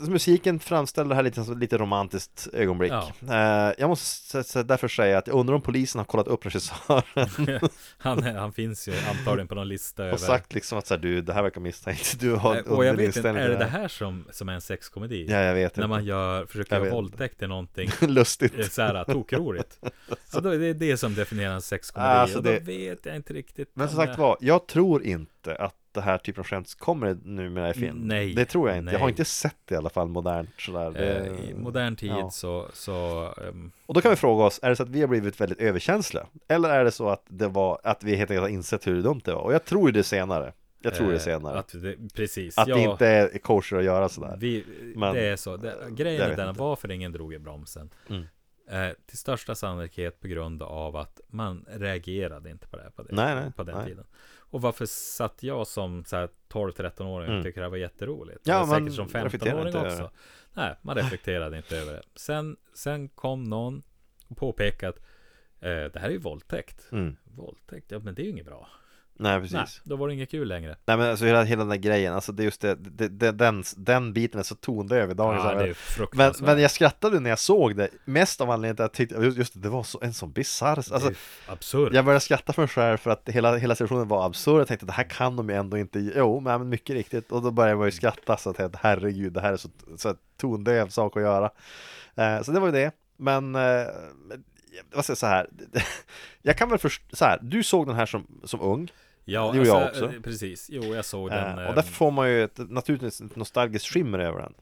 Musiken framställer det här lite som lite romantiskt ögonblick. Ja. Eh, jag måste därför säga att jag undrar om polisen har kollat upp regissören han, han finns ju antagligen på någon lista över och sagt liksom att så här, du, det här verkar misstänkt. Du har Eh, Och jag vet inte, är det det här som, som är en sexkomedi? Ja, jag vet När inte. man gör, försöker göra våldtäkt till någonting Lustigt. eh, så här tokroligt. Ja, då är det det som definierar en sexkomedi. Alltså, och då det- vet jag inte riktigt. Men om som sagt det- var, jag tror inte att det här typen av skämt kommer numera i film. Nej, Det tror jag inte. Jag har nej. inte sett det i alla fall modernt sådär. Det... Eh, I modern tid ja. så, så ehm, Och då kan vi fråga oss, är det så att vi har blivit väldigt överkänsliga? Eller är det så att det var, att vi helt enkelt har insett hur dumt det var? Och jag tror ju det senare. Jag tror det eh, senare. Att det, precis. Att ja, det inte är kosher att göra sådär. vi, Men- det är så. Det, grejen är den, inte. varför ingen drog i bromsen. Mm. Eh, till största sannolikhet på grund av att man reagerade inte på det på, det, Nej, nej, på den nej. tiden. Och varför satt jag som så här 12-13-åring och Mm. tyckte det här var jätteroligt? Ja, Eller man säkert som reflekterar 15-åring inte över också. Nej, man reflekterade inte över det. Sen, sen kom någon och påpekade att eh, det här är ju våldtäkt. Mm. Våldtäkt, ja men det är ju inget bra. Nej, precis. Nej, Nej. då var det inget kul längre. men alltså hela, hela den där grejen, alltså det är just det, det, det den, den biten är så tondöv i dagens Ja, det är Men, men jag skrattade när jag såg det, mest av anledningen till att jag tyckte, just, det, det var så, en sån bisarr, alltså absurt. Jag började skratta för mig själv för att hela, hela situationen var absurd Jag tänkte det här kan de ju ändå inte Jo, men mycket riktigt Och då började jag ju skratta så att jag herregud Det här är så, så tondöv sak att göra eh, Så det var ju det Men eh, vad säga så här Jag kan väl förstå, så här Du såg den här som, som ung Ja, Det gjorde jag alltså, också. eh, Precis, jo jag såg den. eh, eh, Och därför får man ju ett, naturligtvis ett nostalgiskt skimmer över den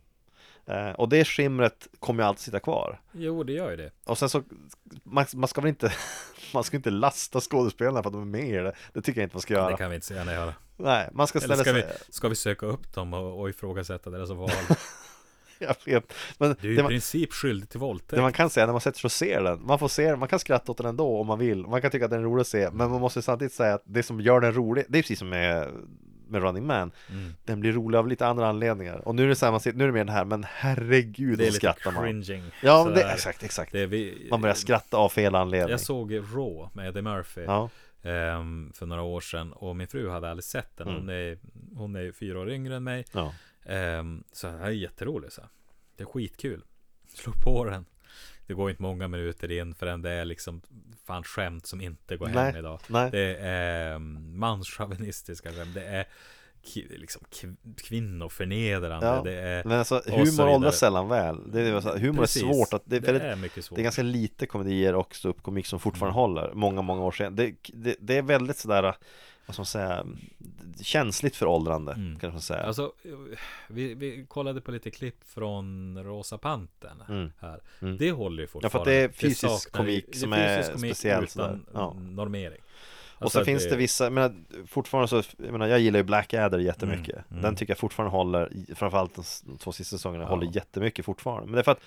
eh, Och det skimret kommer ju alltid sitta kvar Jo, det gör ju det. Och sen så Man, man ska väl inte Man ska inte lasta skådespelarna för att de är med i det Det tycker jag inte man ska göra Det kan vi inte så gärna göra. Nej, man ska Eller ställa ska vi, ska vi söka upp dem och, och ifrågasätta deras val? Jag vet Men Du är det i man, princip skyldig till det våldtäkt. man kan säga när man sätter sig och ser den Man får se Man kan skratta åt den ändå om man vill Man kan tycka att den är rolig att se Men man måste samtidigt säga att det som gör den rolig Det är precis som med, med Running Man Mm. Den blir rolig av lite andra anledningar Och nu är det man sitter, nu är det mer det här Men herregud Det är lite skrattar man cringing. Ja, det, exakt, exakt Det vi, Man börjar skratta av fel anledning Jag såg Raw med Eddie Murphy Ja, ehm, för några år sedan och min fru hade aldrig sett den. Mm. Hon, är, hon är fyra år yngre än mig. ja, Ehm, så det här är jätteroligt. Så. här. Det är skitkul. Slå på den. Det går inte många minuter in förrän det är liksom fan skämt som inte går hem Nej, idag. nej. Det är um, manschauvinistiska skämt. Det är liksom kv- kvinnoförnedrande. Ja, Det är Men alltså så humor åldras sällan väl det är, så här, Humor Precis. är svårt att, det är, det är mycket svårt. Det är ganska lite komedier och ståuppkomik som fortfarande håller Många, många år sedan det, det, det är väldigt sådär Vad ska man säga Känsligt för åldrande Mm. kanske man säga Alltså, vi, vi kollade på lite klipp från Rosa Pantern Mm. här. Mm. Det håller ju Ja, fortfarande. för att det är fysisk saknar- komik det som är speciell utan. Ja. normering. Och Alltså, så finns det vissa, jag menar, fortfarande så, jag menar, jag gillar ju Blackadder jättemycket Mm, mm. Den tycker jag fortfarande håller, framförallt de två sista säsongerna, Ja. håller jättemycket fortfarande Men det är för att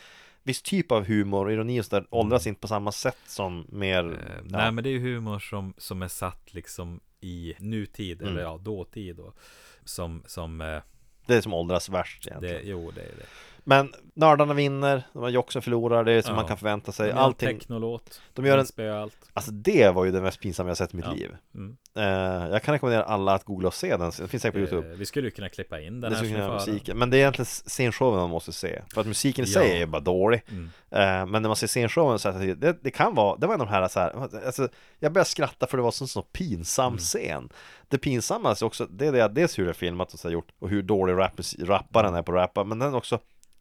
Viss typ av humor och ironi och sådär åldras inte på samma sätt som mer. Eh, ja, Nej men det är ju humor som, som är satt liksom i nutid Mm. eller ja, dåtid och som, som eh, Det är som åldras värst egentligen det, jo det är det. Men nördarna vinner, de har som förlorar, det är som Ja. man kan förvänta sig De Allting, technolåt, de gör en, allt. alltså det var ju det mest pinsamma jag sett i mitt Ja. liv Mm. eh, Jag kan rekommendera alla att googla och se den, det finns säkert på Youtube Eh, vi skulle ju kunna klippa in den Det här skulle kunna musiken, men det är egentligen scenshowen man måste se För att musiken i sig Ja. är ju bara dålig Mm. eh, Men när man ser scenshowen så här, det, det kan vara, det var en av de här så här alltså, Jag började skratta för det var en sån, sån pinsam Mm. scen Det pinsamma är också, det är det, dels hur det är filmat och så här gjort Och hur dålig rap, rapparen är på att rappa Men den också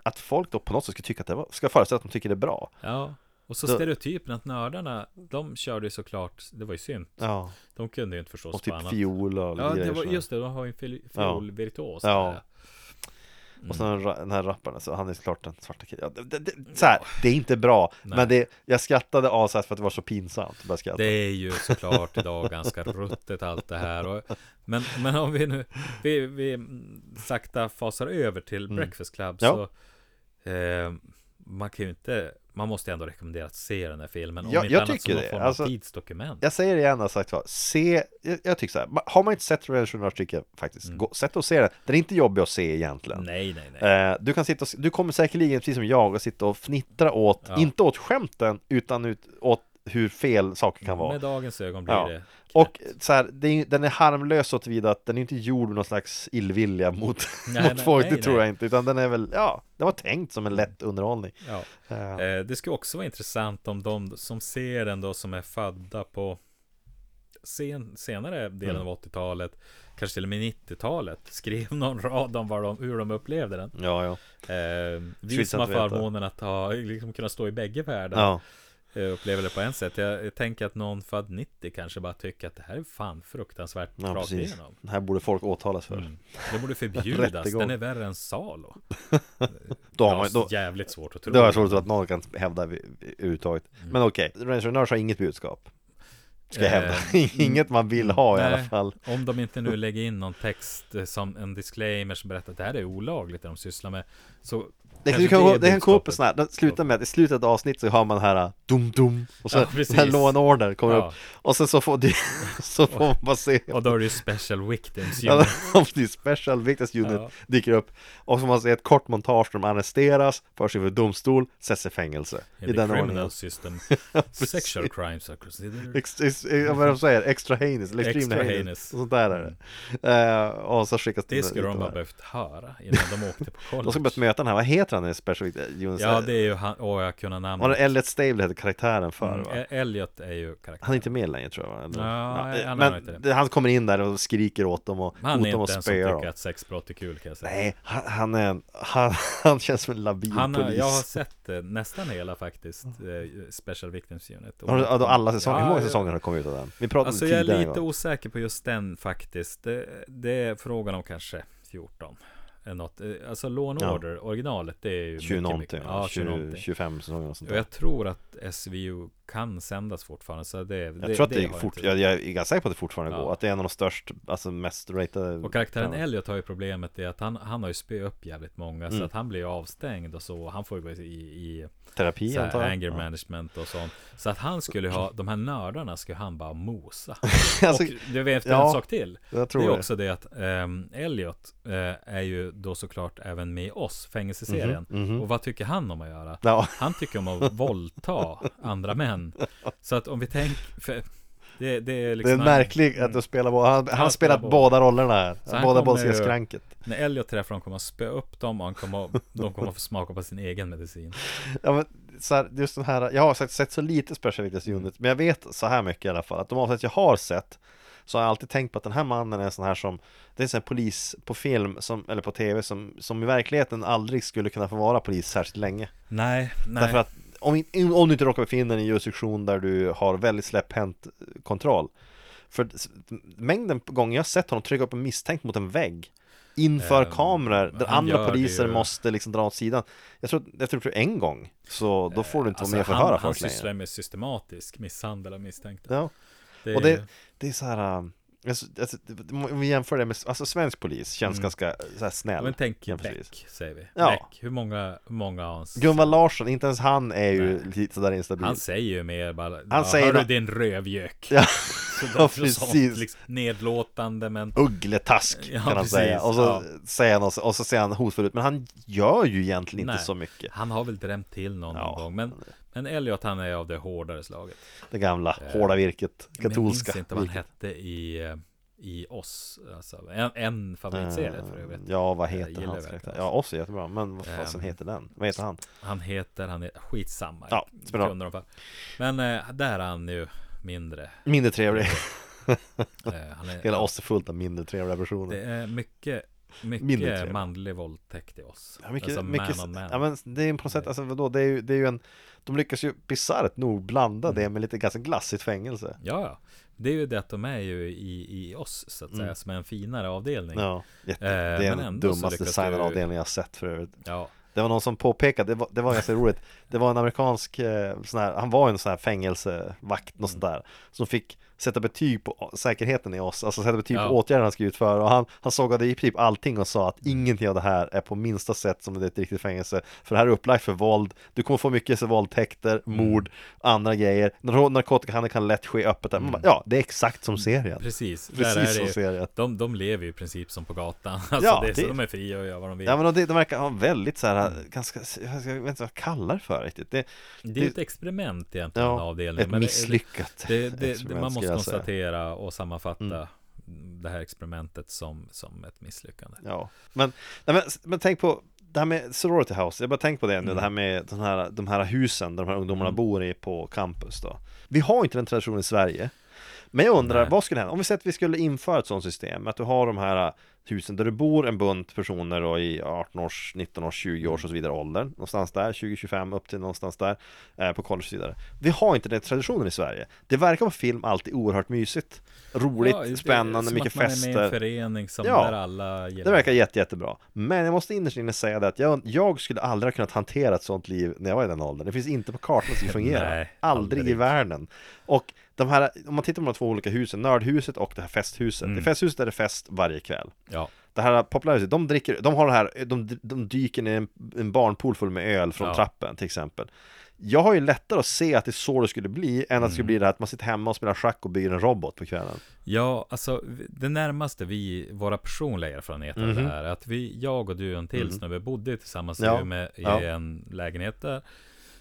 att folk då på något sätt ska tycka att det var, ska föreställa att de tycker det är bra Ja, och så stereotypen att nördarna, de körde ju såklart, det var ju synt. Ja, De kunde ju inte förstås och på typ annat. fiol och Ja, det var, så. just det, de har ju en fiol- Ja. fiolvirtuos. Ja. där. Och sen ra- den här rapparen, så han är såklart den svarta killen ja, det, det, så här, det är inte bra Nej. Men det, jag skrattade asat för att det var så pinsamt. Det är ju såklart idag ganska ruttet allt det här och, men, men om vi nu Vi, vi sakta fasar över till Breakfast Club Mm. Ja. så eh, Man kan ju inte Man måste ändå rekommendera att se den här filmen Om Ja, inte jag annat tycker som någon form Alltså, av tidsdokument. Jag säger det igen, har sagt vad, se, jag, jag tycker så här, har man inte sett Revenge några stycken faktiskt, gå, sätt och se den, den är inte jobbig att se egentligen. Mm. Nej, nej, nej. Eh, du kan sitta och, du kommer säkerligen, precis som jag, att sitta och fnittra åt, Ja. inte åt skämten, utan ut, åt hur fel saker kan vara. Med dagens ögon blir Ja. det Och så här, det är, den är harmlös så tillvida att den är inte gjord med någon slags illvilja mot, Nej, mot nej, folk, nej, det tror jag inte, utan den är väl, ja, den var tänkt som en lätt underhållning. Ja. Eh, Eh, det skulle också vara intressant om de som ser den då som är födda på sen, senare delen Mm. av 80-talet, kanske till och med 90-talet, skrev någon rad om de, hur de upplevde den. ja, ja. Eh, vi som har förmånen att ha, liksom kunna stå i bägge världar ja. Eh, upplever det på en sätt. Jag, jag tänker att någon född 90 kanske bara tycker att det här är fan fruktansvärt Ja, rakt precis. igenom. Det här borde folk åtalas för. Mm. Det borde förbjudas, den är värre än Salo. Då har man, då, jävligt svårt att tro. det har jag svårt att någon kan hävda överhuvudtaget. Mm. Men okej, Ranger Nurse har inget budskap. Ska jag Eh, hävda. Inget man vill ha i alla nej. fall. Om de inte nu lägger in någon text eh, som en disclaimer som berättar att det här är olagligt det de sysslar med. Så Det, kan, är det kan komma upp en sån här, det slutar med att i slutet av avsnittet så har man här uh, dum dum och så Ja, den här law and order kommer Ja. upp och sen så får du, så får man bara se Och då är det ju Special Victims Ja, Unit. om det special victims unit Ja. dyker upp och så får man se ett kort montage där de arresteras, förs inför domstol, sätts i fängelse In i den criminal ordningen system precis. Sexual crimes are considered Ex, ex, vad är det de säger? Extra heinous, extreme heinous, heinous. och sånt där är det Eh, Och så skickas Det skulle de där. behövt höra innan de åkte på college De ska behövt möta den här, vad heter han i special unit? Ja det är ju han, åh jag kunde Var det namnet Elliot Stable heter karaktären för Mm, va? E- Elliot är ju karaktär Han är inte med längre tror jag va? Eller? Ja, eh, han är inte Men det. det, han kommer in där och skriker åt dem och Han är dem och inte den som tycker att sexbrott är kul kan jag säga Nej, han, han är en, han, han känns som en labil Han polis jag har sett eh, nästan hela faktiskt eh, Special Victims Unit du, har du alla säsonger? Ja, Hur många ja. säsonger har kommit ut av den? Vi pratade Alltså om jag är en lite osäker på just den faktiskt Det, det är frågan om kanske 14 eller något. Eh, Alltså Law Ja. Order, originalet det är ju 20 mycket, någonting, mycket, ja, ja, 20 20, någonting 25 säsonger och sånt Och där. jag tror att SVU kan sändas fortfarande så det, Jag tror att det, är har fort, jag, jag är ganska säker på att det fortfarande Ja. går, att det är en av de störst, alltså mest ratade Och karaktären ja. Elliot har ju problemet är att han, han har ju spöat upp jävligt många Mm. Så att han blir ju avstängd och så Han får ju gå i, i Terapi så här, anger ja. management och sånt Så att han skulle ha, de här nördarna skulle han bara mosa alltså, Och du vet ja, en sak till Jag Det tror är det, också det att um, Elliot eh, är ju då såklart även med i oss, fängelseserien Mhm, mhm. Och vad tycker han om att göra? Han tycker om att våldta andra män Så att om vi tänker det, det är det liksom är märkligt att du spelar båda, han, han spelat spelar båda. rollerna här. Så han Båda båda skranket När Elliot träffar dem kommer han spöa upp dem och han kommer, de kommer få smaka på sin egen medicin. Ja men så här, just den här, jag har sagt, sett så lite Special Victims Mm. Unit Men jag vet så här mycket i alla fall Att de avsnitt jag har sett Så har jag alltid tänkt på att den här mannen är en sån här som Det är en sån här polis på film som, Eller på tv som, som i verkligheten aldrig skulle kunna få vara polis särskilt länge. Nej, nej. Därför att om, om du inte råkar befinna dig i en jurisdiktion där du har väldigt släpphänt kontroll. För mängden gånger jag har sett honom trycka upp en misstänkt mot en vägg Inför Ehm, kameror, där han andra poliser måste liksom dra åt sidan. Jag tror, jag tror en gång Så då får du inte Alltså, vara med och han, förhöra han folk sysslar längre med systematisk misshandel av misstänkta. Ja, det och det, det är så här äh, alltså, alltså, om vi jämför det med, alltså svensk polis känns Mm. ganska så här snäll men tänk. Beck, säger vi Ja. Beck, hur många, hur många har hans Gunvald Larsson, inte ens han är ju Nej. lite sådär instabil Han säger ju mer bara Han ja, säger Hörru din rövgök Ja, Så ja, precis. sånt, liksom, Nedlåtande men Uggletask Ja, kan han precis, säga Och så ja. säger han, och så, och så säger han hotfull ut Men han gör ju egentligen inte Nej. så mycket Han har väl drämt till någon Ja. gång Men, men Elliot han är av det hårdare slaget Det gamla Eh, hårda virket, Men jag katolska minns inte vad han virket. hette i, eh, i oss alltså, en, en favoritserie för övrigt Eh, Ja, vad heter oss. Ja, oss är jättebra, men vad fasen heter den? Vad heter han? Han heter, han är skitsamma Ja, spelar. Men där är han ju mindre Mindre trevlig han är, Hela oss är fullt av mindre trevliga personer Det är mycket mycket manlig våldtäkt i oss. Ja, mycket, alltså mycket, man on man. ja men det är en procent, alltså vadå, det är ju, det är ju en De lyckas ju bisarrt nog blanda Mm. det med lite ganska glassigt fängelse Ja. Det är ju det att de är ju i, i oss så att säga, Mm. som är en finare avdelning. Ja, jätte, Eh, det är den dummaste designade du- avdelningen jag har sett för övrigt Ja, Det var någon som påpekade, det var, det var ganska roligt Det var en amerikansk eh, sån här, han var en sån här fängelsevakt, något sånt där Som fick sätta betyg på säkerheten i oss, alltså sätta betyg Ja. på åtgärder han ska utföra och han, han sågade i princip allting och sa att ingenting av det här är på minsta sätt som det är ett riktigt fängelse För det här är upplagt för våld, du kommer få mycket så våldtäkter, mord, andra grejer Nar- Narkotikahandel kan lätt ske öppet. Man bara, Ja, det är exakt som serien precis. Precis Där är som det, serien de, de lever ju i princip som på gatan. Alltså Ja, det är så det- de är fria att göra vad de vill. Ja men de, de verkar ha väldigt så här, Mm. ganska, jag vet inte vad jag kallar det för riktigt det, det är ju ett experiment egentligen, den Ja, avdelningen. ett det- misslyckat Det, det, det, man skulle måste jag säga. konstatera och sammanfatta Mm. det här experimentet som, som ett misslyckande. Ja, men, nej, men, men tänk på det här med sorority house, jag bara tänk på det nu, Mm. det här med de här, de här husen där de här ungdomarna Mm. bor i på campus då. Vi har inte den traditionen i Sverige. Men jag undrar, Nej. vad skulle hända? Om vi säger att vi skulle införa ett sådant system, att du har de här husen där det bor en bunt personer då i 18 års, 19 års, 20 års och så vidare ålder, någonstans där, 20-25 upp till någonstans där, eh, på college och så vidare. Vi har inte den traditionen i Sverige. Det verkar på film alltid oerhört mysigt, roligt, Ja, spännande, som mycket att man är med i en fester. förening som Ja, där alla gillar. Det verkar jätte, jättebra. Men jag måste innerst inne säga det att jag, jag skulle aldrig ha kunnat hantera ett sånt liv när jag var i den åldern. Det finns inte på kartan att det skulle fungera. Nej, aldrig, i aldrig. världen. Och de här, om man tittar på de två olika husen, nördhuset och det här festhuset. Mm. I festhuset är det fest varje kväll. Ja, Det här Popularity, de dricker, de har det här, de, de dyker ner i en, en barnpool full med öl från Ja. trappen till exempel. Jag har ju lättare att se att det är så det skulle bli än att det skulle Mm. bli det här att man sitter hemma och spelar schack och bygger en robot på kvällen. ja, alltså det närmaste vi, våra personliga erfarenheter Mhm. det här, är att vi, jag och du och en till Mhm. snubbe bodde tillsammans Ja, med, i ja. en lägenhet där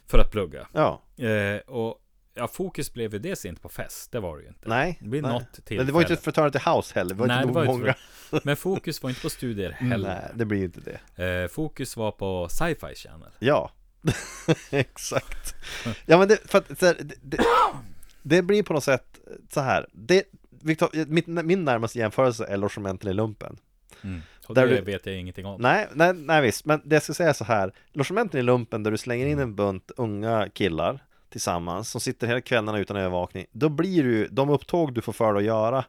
för att plugga. Ja, Eh, och ja, fokus blev ju dels inte på fest, det var det ju inte. nej. Det blir nej. något Men tillfälle. det var ju inte fraternity house heller, det var Nej, inte det var många. inte Men fokus var inte på studier heller. Nej, det blir ju inte det. Eh, fokus var på sci-fi channel. Ja, exakt. Ja men det, för att, här, det, det, det blir på något sätt så här. Det, Victor, mitt, min närmaste jämförelse är logementen i lumpen. Och Där det du- vet jag ingenting om. Nej, nej, nej visst, men det jag ska säga så här. Logementen i lumpen där du slänger in en bunt unga killar tillsammans som sitter hela kvällarna utan övervakning. Då blir du, de upptåg du får för dig att göra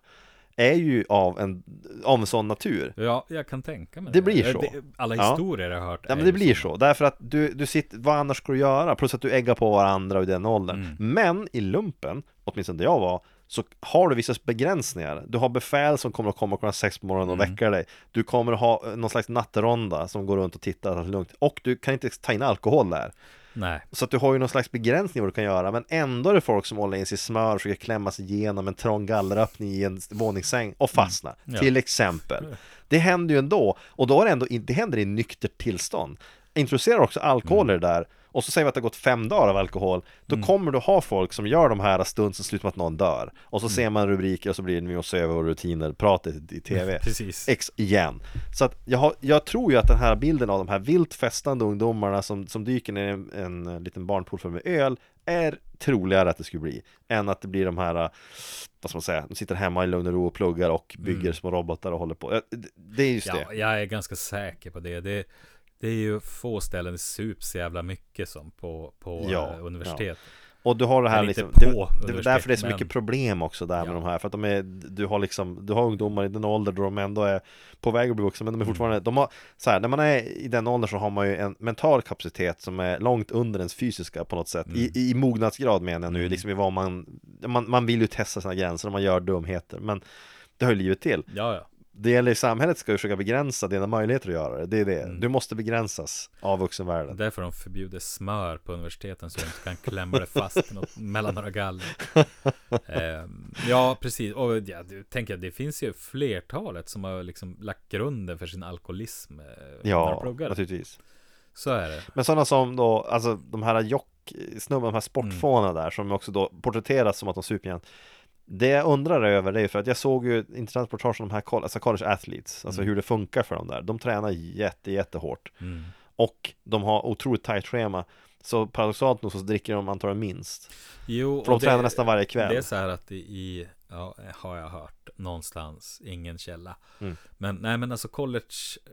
är ju av en, av en sån natur. Ja, jag kan tänka mig Det blir Eh, så. alla Ja. historier jag har hört Ja men det ju blir sådana. så, därför att du, du sitter, vad annars ska du göra? Plus att du äggar på varandra i den åldern Mm. Men i lumpen, åtminstone där jag var Så har du vissa begränsningar Du har befäl som kommer att komma klockan sex på morgonen och Mm. väcka dig Du kommer att ha eh, någon slags natteronda som går runt och tittar det lugnt Och du kan inte ta in alkohol där Nej, Så att du har ju någon slags begränsning vad du kan göra Men ändå är det folk som håller in sig i smör och försöker klämma sig igenom en trång galleröppning i en våningssäng och fastnar Mm. Ja. Till exempel. Det händer ju ändå Och då är det ändå, det händer i nyktert tillstånd. Introducerar också alkohol det där och så säger vi att det har gått fem dagar av alkohol Då kommer du ha folk som gör de här stunden som slutar med att någon dör Och så ser man rubriker och så blir det nu och över våra rutiner Pratet i tv precis. X igen Så att jag, har, jag tror ju att den här bilden av de här vilt festande ungdomarna som, som dyker ner i en, en, eh, liten barnpool full med öl Är troligare att det skulle bli Än att det blir de här, eh, vad ska man säga, de sitter hemma i lugn och ro och pluggar och bygger Mm. små robotar och håller på det- Det är just Ja, det jag är ganska säker på det. det. Det är ju få ställen det sups jävla mycket som på, på Ja, eh, universitet. Och du har det här Eller liksom, det, det är därför det är så men- mycket problem också där med Ja. de här För att de är, du har liksom, du har ungdomar i den ålder då de ändå är på väg att bli vuxna Men de är Mm. fortfarande, de har, så här, när man är i den åldern så har man ju en mental kapacitet som är långt under ens fysiska på något sätt I, I mognadsgrad menar jag nu, Mm. liksom i vad man, man, man vill ju testa sina gränser och man gör dumheter Men det hör ju livet till Ja, ja. Det gäller i samhället ska ju försöka begränsa dina möjligheter att göra det, det är det Mm. Du måste begränsas av vuxenvärlden Därför de förbjuder smör på universiteten så du inte kan klämma det fast något, mellan några galler. Ehm, ja, precis. Och ja, tänker jag, det finns ju flertalet som har liksom lagt grunden för sin alkoholism eh, när de Ja, pluggar. naturligtvis Så är det. Men sådana som då, alltså de här jock snubbarna, de här sportfåna där som också då porträtteras som att de super igen. Det jag undrar över det är för att jag såg ju intressant reportage om de här alltså college athletes, alltså Mm. hur det funkar för dem där. De tränar jätte, jättehårt Mm. och de har otroligt tajt schema. Så paradoxalt nog så dricker de antagligen minst. Jo, För de och tränar nästan varje kväll. Det är så här att i ja, har jag hört någonstans, ingen källa. Mm. Men nej, men alltså college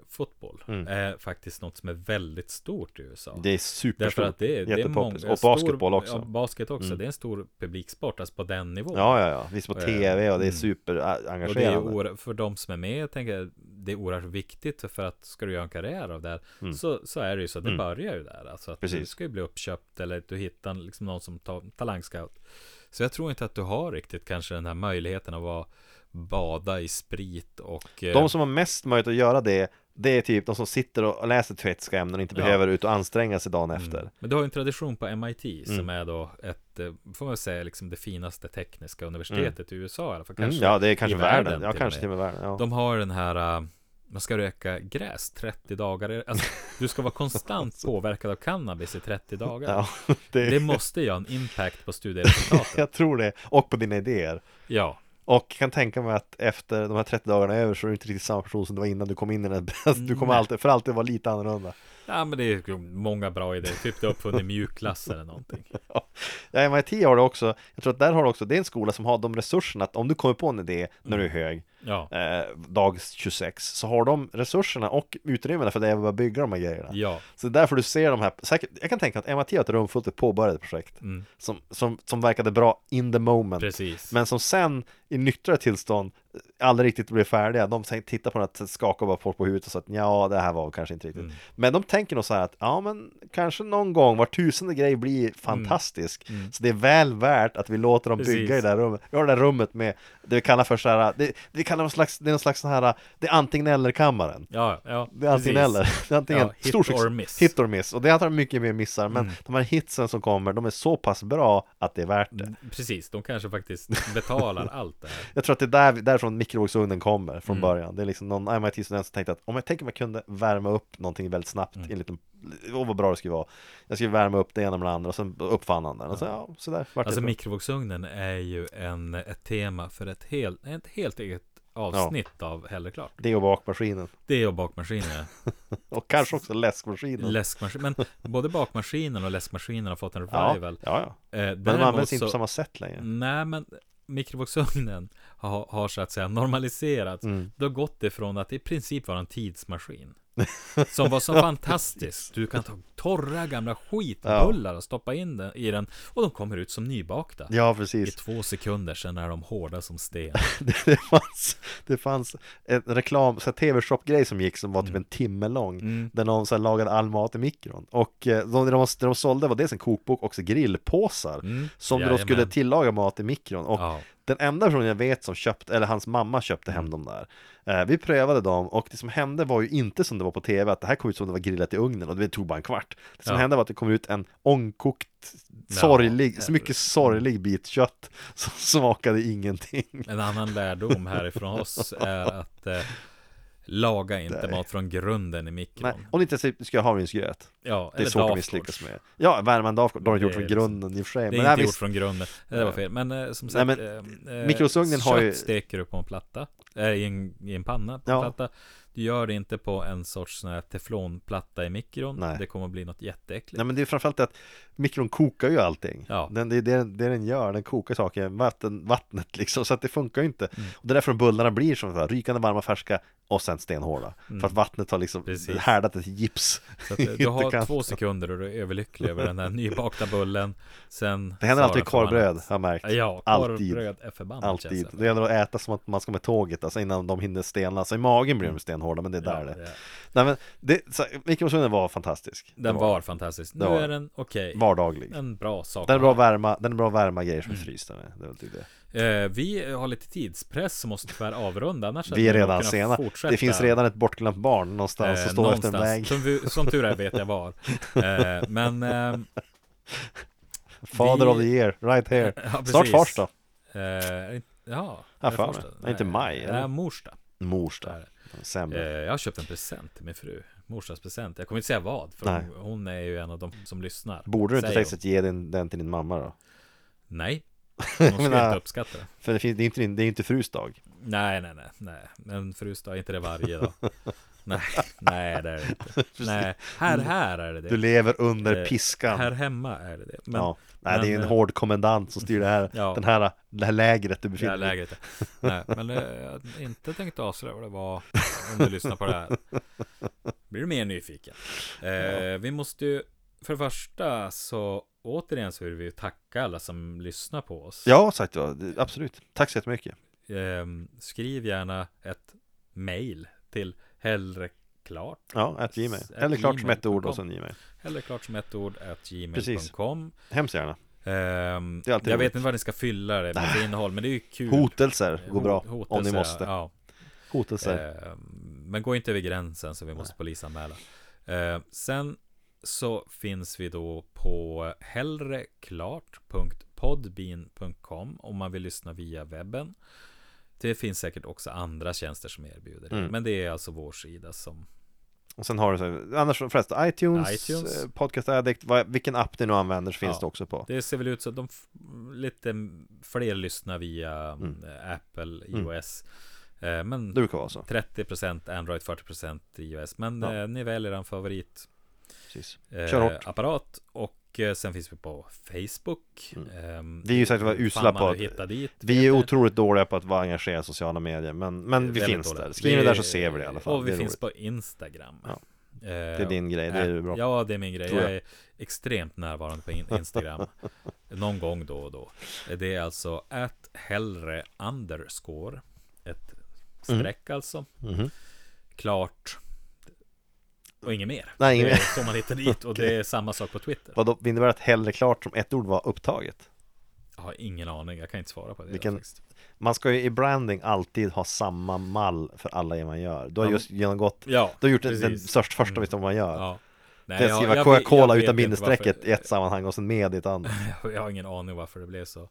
fotboll Mm. är faktiskt något som är väldigt stort i USA. Det är Därför superstort, att det är, det är många, Och basketboll också. Ja, basket också. Mm. Det är en stor publiksport, alltså på den nivån. Ja, ja, ja. Visst på Eh, tv och det är mm. super äh, Och det är oerhört, för de som är med, jag tänker det är oerhört viktigt för att ska du göra en karriär av det här Mm. så, så är det ju så, det Mm. börjar ju där. Alltså att du Precis. ska ju bli uppköpt eller du hittar liksom någon som tar talangscout. Så jag tror inte att du har riktigt kanske den här möjligheten att vara bada i sprit och eh, De som har mest möjlighet att göra det Det är typ de som sitter och läser teoretiska ämnen och inte Ja. behöver ut och anstränga sig dagen efter Mm. Men du har ju en tradition på MIT som Mm. är då ett, eh, får man säga, liksom det finaste tekniska universitetet i USA i alla fall. mm. Kanske Ja, det är kanske i världen, världen Ja, till kanske till och med världen ja. De har den här, uh, man ska röka gräs 30 dagar. Alltså, du ska vara konstant påverkad av cannabis i 30 dagar. ja, det, Det måste göra en impact på studieresultatet. Jag tror det, och på dina idéer Ja, Och kan tänka mig att efter de här 30 dagarna över så är du inte riktigt samma person som du var innan du kom in i den här Du kommer alltid, för alltid vara lite annorlunda. Ja men det är många bra idéer. Typ du har uppfunnit mjukglass eller någonting. Ja, MIT har det också, jag tror att där har du också, det är en skola som har de resurserna att om du kommer på en idé när du är hög Ja, eh, dag 26 så har de resurserna och utrymmena för att börja bygga de här grejerna ja. Så det är därför du ser de här, säkert, jag kan tänka att MIT har ett rum fullt med påbörjade projekt Mm, som, som, som verkade bra in the moment precis. Men som sen i nyktrare tillstånd aldrig riktigt blev färdiga De tittar på det, skakar bara folk på huvudet och sa att ja, det här var kanske inte riktigt Mm. Men de tänker nog så här att ja, men kanske någon gång var tusende grej blir fantastisk Mm. Så det är väl värt att vi låter dem Precis. bygga i det där rummet Vi har det där rummet med det vi kallar för så här, det, vi kallar någon slags, det är någon slags så här, det är antingen eller kammaren Ja, ja. det är antingen precis. eller. Det är antingen Ja, hit stor or miss. Hit or miss. Och det antagligen mycket mer missar. Men Mm. de här hitsen som kommer, de är så pass bra att det är värt det. Mm, Precis, de kanske faktiskt betalar allt det här. Jag tror att det är där, därifrån mikrovågsugnen kommer från Mm. början. Det är liksom någon MIT-student som tänkte att om jag tänker jag kunde värma upp någonting väldigt snabbt Mm. i en åh vad bra det skulle vara. Jag skulle värma upp det ena med det andra och sen uppfann han den. Och så, ja, så där vart Alltså mikrovågsugnen är ju en, ett tema för ett, hel, ett helt eget avsnitt av Hellre klart. Det och bakmaskinen. Det och bakmaskinen. Och kanske också läskmaskinen. Läskmaskin. Men både bakmaskinen och läskmaskinen har fått en ja, revival. ja, ja. Eh, Men de används inte på samma sätt längre. Nej, men mikrovågsugnen har, har så att säga normaliserats. Mm. Har gått ifrån att i princip vara en tidsmaskin. Som var så fantastisk. Du kan ta torra gamla skitbullar och stoppa in den i den och de kommer ut som nybakta. Ja, I precis. två sekunder sen är de hårda som sten. det, det, fanns, det fanns en reklam, så tv-shop-grej som gick som var typ en timme lång Mm. Där någon så här lagade all mat i mikron Och eh, de, det, de, det de sålde var dels en kokbok och också grillpåsar Mm. Som du då Jajamän. skulle tillaga mat i mikron Och Ja. Den enda personen jag vet som köpte, eller hans mamma köpte hem Mm. dem där eh, Vi prövade dem och det som hände var ju inte som det var på tv Att det här kom ut som det var grillat i ugnen och det tog bara en kvart Det som Ja. hände var att det kom ut en ångkokt Sorglig, så mycket sorglig bit kött som smakade ingenting En annan lärdom härifrån oss är att eh, laga inte Nej. mat från grunden i mikron. Nej, om du inte ska ha havregrynsgröt Ja, Det är svårt att misslyckas med Ja, värma en Dafgård, då har gjort från liksom- grunden i och för sig Det är inte nej, gjort visst, från grunden. Det var Nej. fel. Men eh, som Nej, sagt, men eh, eh, mikrosugnen har ju- steker du på en platta. Eh, i, en, I en panna på en Ja. platta. Du gör det inte på en sorts sån här teflonplatta i mikron. Nej. Det kommer att bli något jätteäckligt. Nej men det är framförallt att mikron kokar ju allting Ja. den, det är det, det den gör, den kokar saker, vatten, vattnet liksom Så att det funkar ju inte Mm. Och det är därför bullarna blir som här, rykande varma, färska och sen stenhårda För att vattnet har liksom Mm. Precis. härdat ett gips Så att, eh, du har kan- två sekunder och du är överlycklig över den här nybakta bullen. Sen Det händer alltid korvbröd, har jag märkt Ja, korvbröd är förbannat Alltid, det gäller att äta som att man ska med tåget alltså innan de hinner stelna Så i magen blir de stenhårda men det är där Mm. Ja, det är- Nej men, det, så, var fantastisk Den var fantastisk. Nu var- är den okej. Vardaglig En bra sak. Den är bra att värma, den är bra att värma grejer som Mm. är frysta med Det är väl typ det Eh, vi har lite tidspress så måste tyvärr avrunda annars Vi är redan sena fortsätta, Det finns redan ett bortglömt barn någonstans som eh, står efter en någonstans. väg Som, vi, som tur är vet jag var. Eh, men eh, Father vi- of the year, right here ja, Snart fars då Eh, ja, Ja, första? Nej, inte maj, Nej, eller? Morsta. Mors Där. då, är det. sämre Eh, jag har köpt en present till min fru. Morsdagspresent. Jag kommer inte säga vad, för Nej. hon, är ju en av de som lyssnar. Borde du inte Säger faktiskt ge den, den till din mamma då? Nej. Hon skulle inte uppskatta det. För det, finns, det är inte det är inte frus dag Nej, nej, nej, nej. Men frus dag, inte det varje dag. Nej, nej det är det inte. Nej, här, här är det det. Du lever under Eh, piskan. Här hemma är det det. Men, ja. Nej, det är ju en men, hård kommandant som styr det här, Ja. den här, det här lägret du befinner dig i. Nej, men eh, jag hade inte tänkt avslöja vad det var om du lyssnar på det här. Blir du mer nyfiken? Eh, vi måste ju, för det första så återigen så vill vi tacka alla som lyssnar på oss. Ja, sagt ja, absolut. Tack så jättemycket. Eh, skriv gärna ett mail till hellre klart Ja, att Gmail. At Eller klart som ett ord och sen Gmail. Hellre klart som ett ord at gmail.com Hemskt gärna. Alltid Jag vet roligt. inte vad ni ska fylla det med för innehåll Men det är ju kul Hotelser går bra, Hot- om ni hotelser, måste. ja. Hotelser. Ehm, Men gå inte över gränsen så vi måste polisanmäla Ehm, Sen så finns vi då på hellreklart.podbean.com om man vill lyssna via webben. Det finns säkert också andra tjänster som erbjuder det. Mm. Men det är alltså vår sida som Och sen har du så här, annars förresten, iTunes, iTunes. eh, Podcast Addict, vad, vilken app ni nu använder så finns Ja. det också på. Det ser väl ut så att de lite fler lyssnar via Mm. eh, Apple, iOS. Eh, Men Det brukar vara så. 30% Android, 40% iOS. Men Ja. eh, ni väljer en favorit Precis. eh, Kör hårt. apparat. Och eh, sen finns vi på Facebook. Mm. Ehm, Vi är ju säkert vara usla på att- dit. Vi är otroligt dåliga på att vara engagerade i sociala medier, men, men vi finns dåliga. där. Skriv Vi- där så ser vi det i alla fall. Och vi finns roligt. på Instagram. Ja. Eh, Det är din grej, det är du bra. Ja, det är min grej. Jag jag. är extremt närvarande på in- Instagram. Någon gång då och då. Det är alltså att hellre underscore. Ett streck alltså. Mhm. Klart. Och inget mer. Nej, inget det mer. så man hittar dit. Och det är samma sak på Twitter. Vadå, innebär det att hellre klart som ett ord var upptaget? Jag har ingen aning. Jag kan inte svara på det. Vilken-. Man ska ju i branding alltid ha samma mall för alla det man gör. Du har Ja. just genomgått, Ja, du har gjort den, den precis. största första visst man gör. Ja. Nej, det är att skriva Coca-Cola utan bindestrecket i ett sammanhang och sen med i ett annat. Jag har ingen aning varför det blev så.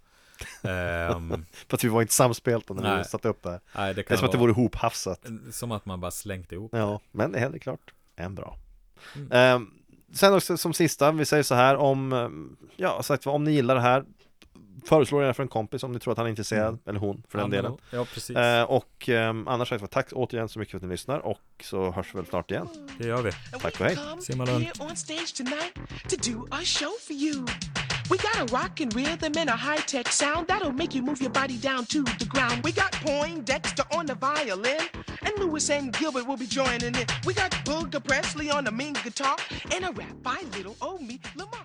Ehm, För att vi var inte samspelta när vi Nej. satte upp det nej, det Det är kan som att det vara vore hophafsat. som att man bara slängt ihop. Ja, men det är helt klart en bra. Mm. Ehm, sen också som sista, vi säger så här om, ehm, ja, sagt vad, om ni gillar det här, föreslå det för en kompis om ni tror att han är intresserad, Mm. eller hon för den Ja, delen. Ja, precis. Ehm, och um, annars sagt tack återigen så mycket för att ni lyssnar och så hörs vi väl snart igen. Det gör vi. Tack och hej. Simmalund. We got a rockin' rhythm and a high-tech sound that'll make you move your body down to the ground. We got Poindexter on the violin, and Lewis and Gilbert will be joining in. We got Booger Presley on the mean guitar, and a rap by little old me, Lamar.